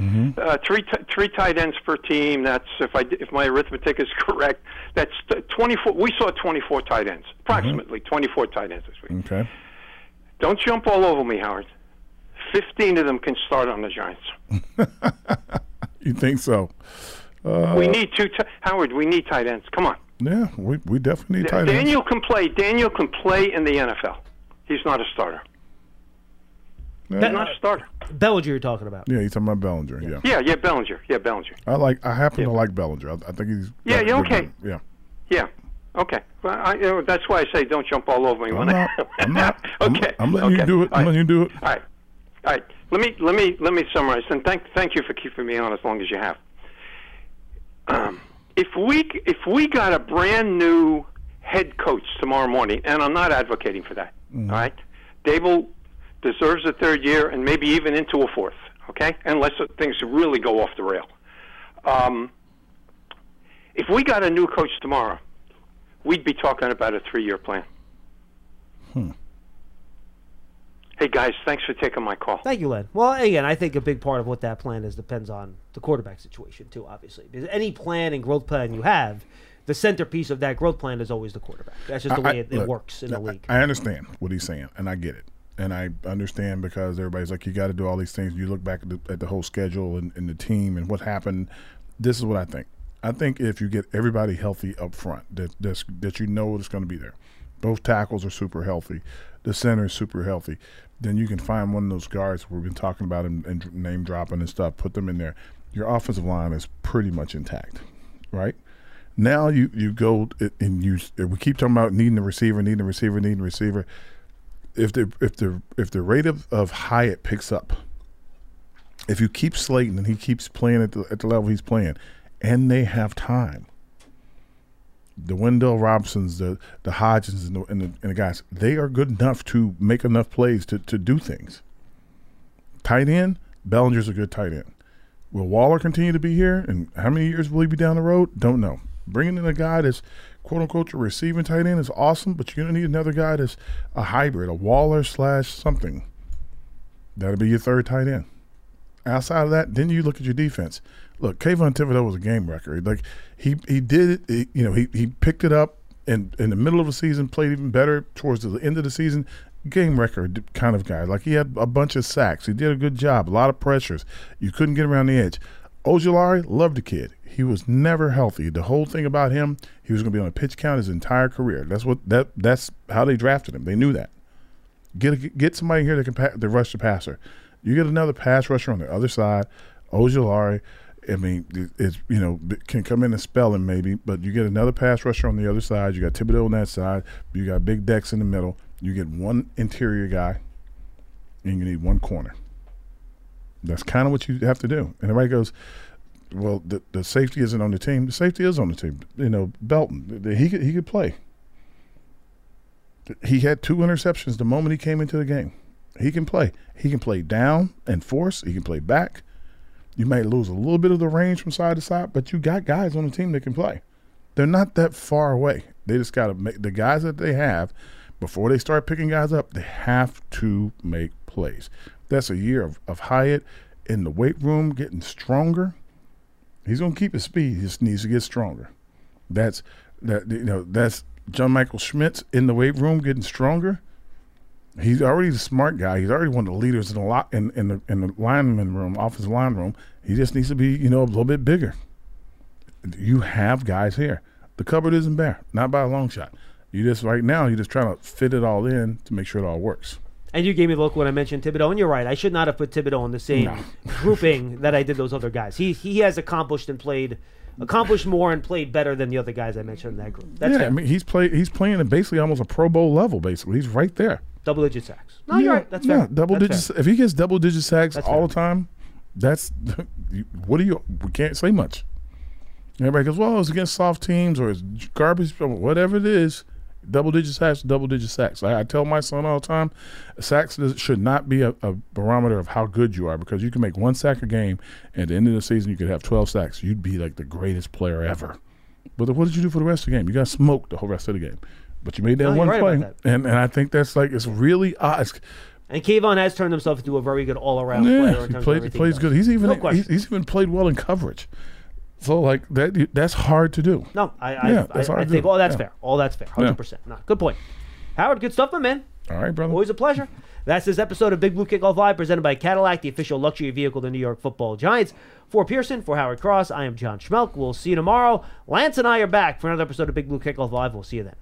Mm-hmm. Uh, three t- three tight ends per team. That's if I if my arithmetic is correct. That's t- 24. We saw 24 tight ends, approximately 24 tight ends this week. Okay. Don't jump all over me, Howard. 15 of them can start on the Giants. You think so? Uh, we need two. T- Howard, we need tight ends. Come on. Yeah, we, we definitely need tight ends. Daniel can play. Daniel can play in the NFL. He's not a starter. Yeah. He's not a starter. Bellinger you're talking about. Yeah, you're talking about Bellinger. Yeah. Yeah, yeah, Bellinger. Yeah, Bellinger. I like. I happen to like Bellinger. I, I think he's. Yeah, got yeah, a good okay. Yeah. Yeah. Okay. Well, I, you know, that's why I say don't jump all over me. I'm when not. I, I'm not. I'm- okay. I'm, letting you okay. do it. All I'm right. letting you do it. All right. All right. Let me let me let me summarize and thank thank you for keeping me on as long as you have. Um, if we if we got a brand new head coach tomorrow morning, and I'm not advocating for that. Mm-hmm. all right, Daboll deserves a third year and maybe even into a fourth. Okay, unless things really go off the rail. Um, if we got a new coach tomorrow, we'd be talking about a three-year plan. Hmm. Hey guys, thanks for taking my call. Thank you, Len. Well, again, I think a big part of what that plan is depends on the quarterback situation too. Obviously, because any plan and growth plan you have, the centerpiece of that growth plan is always the quarterback. That's just the I- way I- it, it works in the I- league. I understand what he's saying, and I get it, and I understand because everybody's like, you got to do all these things. You look back at the, at the whole schedule and, and the team and what happened. This is what I think. I think if you get everybody healthy up front, that that's, that you know it's going to be there. Both tackles are super healthy. The center is super healthy. Then you can find one of those guards we've been talking about and, and name dropping and stuff. Put them in there. Your offensive line is pretty much intact, right? Now you you go and you we keep talking about needing a receiver, needing a receiver, needing a receiver. If the if the if the rate of, of Hyatt picks up, if you keep Slayton and he keeps playing at the at the level he's playing, and they have time, the Wan'Dale Robinsons, the the Hodgins, and the, and the and the guys, they are good enough to make enough plays to to do things. Tight end, Bellinger's a good tight end. Will Waller continue to be here? And how many years will he be down the road? Don't know. Bringing in a guy that's quote unquote your receiving tight end is awesome, but you're going to need another guy that's a hybrid, a Waller slash something. That'll be your third tight end. Outside of that, then you look at your defense. Look, Kayvon Thibodeaux was a game record. Like he he did it. he- you know, he he picked it up and in the middle of the season, played even better towards the end of the season. Game record kind of guy. Like he had a bunch of sacks. He did a good job. A lot of pressures. You couldn't get around the edge. Ojulari loved the kid. He was never healthy. The whole thing about him, he was going to be on a pitch count his entire career. That's what that that's how they drafted him. They knew that. Get a, get somebody here that can pa- that rush the passer. You get another pass rusher on the other side, Ojulari. I mean, it- it's you know can come in and spell him maybe, but you get another pass rusher on the other side. You got Thibodeaux on that side. You got Big Dex in the middle. You get one interior guy, and you need one corner. That's kind of what you have to do. And everybody goes, "Well, the, the safety isn't on the team. The safety is on the team. You know, Belton, he could he could play. He had two interceptions the moment he came into the game. He can play. He can play down and force. He can play back. You may lose a little bit of the range from side to side, but you got guys on the team that can play. They're not that far away. They just got to make the guys that they have before they start picking guys up. They have to make plays. That's a year of, of Hyatt in the weight room getting stronger. He's going to keep his speed. He just needs to get stronger. That's that. You know, that's John Michael Schmitz in the weight room getting stronger. He's already the smart guy. He's already one of the leaders in the lot in, in the in the lineman room, offensive line room. He just needs to be, you know, a little bit bigger. You have guys here. The cupboard isn't bare, not by a long shot. You just right now, you're just trying to fit it all in to make sure it all works. And you gave me the look when I mentioned Thibodeaux, and you're right. I should not have put Thibodeaux in the same No. grouping that I did those other guys. He he has accomplished and played, accomplished more and played better than the other guys I mentioned in that group. That's yeah, fair. I mean, he's play he's playing at basically almost a Pro Bowl level. Basically, he's right there. double digit sacks. No, you're right. That's fair. Yeah, double That's digits. fair. If he gets double digit sacks That's all fair. the time, that's what do you? We can't say much. Everybody goes, well, it's against soft teams or it's garbage, or whatever it is. Double digit sacks, double digit sacks. I, I tell my son all the time, sacks should not be a, a barometer of how good you are because you can make one sack a game, and at the end of the season you could have twelve sacks. You'd be like the greatest player ever. But what did you do for the rest of the game? You got smoked the whole rest of the game. But you made that oh, No, one right play, about and and I think that's like it's really odd. It's- And Kayvon has turned himself into a very good all around player. yeah, In he, played, he plays does. good. He's even No he's, he's even played well in coverage. So like that that's hard to do. No, I I, Yeah, I, I think do. all that's Yeah. fair. All that's fair. Hundred percent. No, good point. Howard, good stuff, my man. All right, brother. Always a pleasure. That's this episode of Big Blue Kickoff Live presented by Cadillac, the official luxury vehicle of the New York Football Giants. For Pearson, for Howard Cross, I am John Schmeelk. We'll see you tomorrow. Lance and I are back for another episode of Big Blue Kickoff Live. We'll see you then.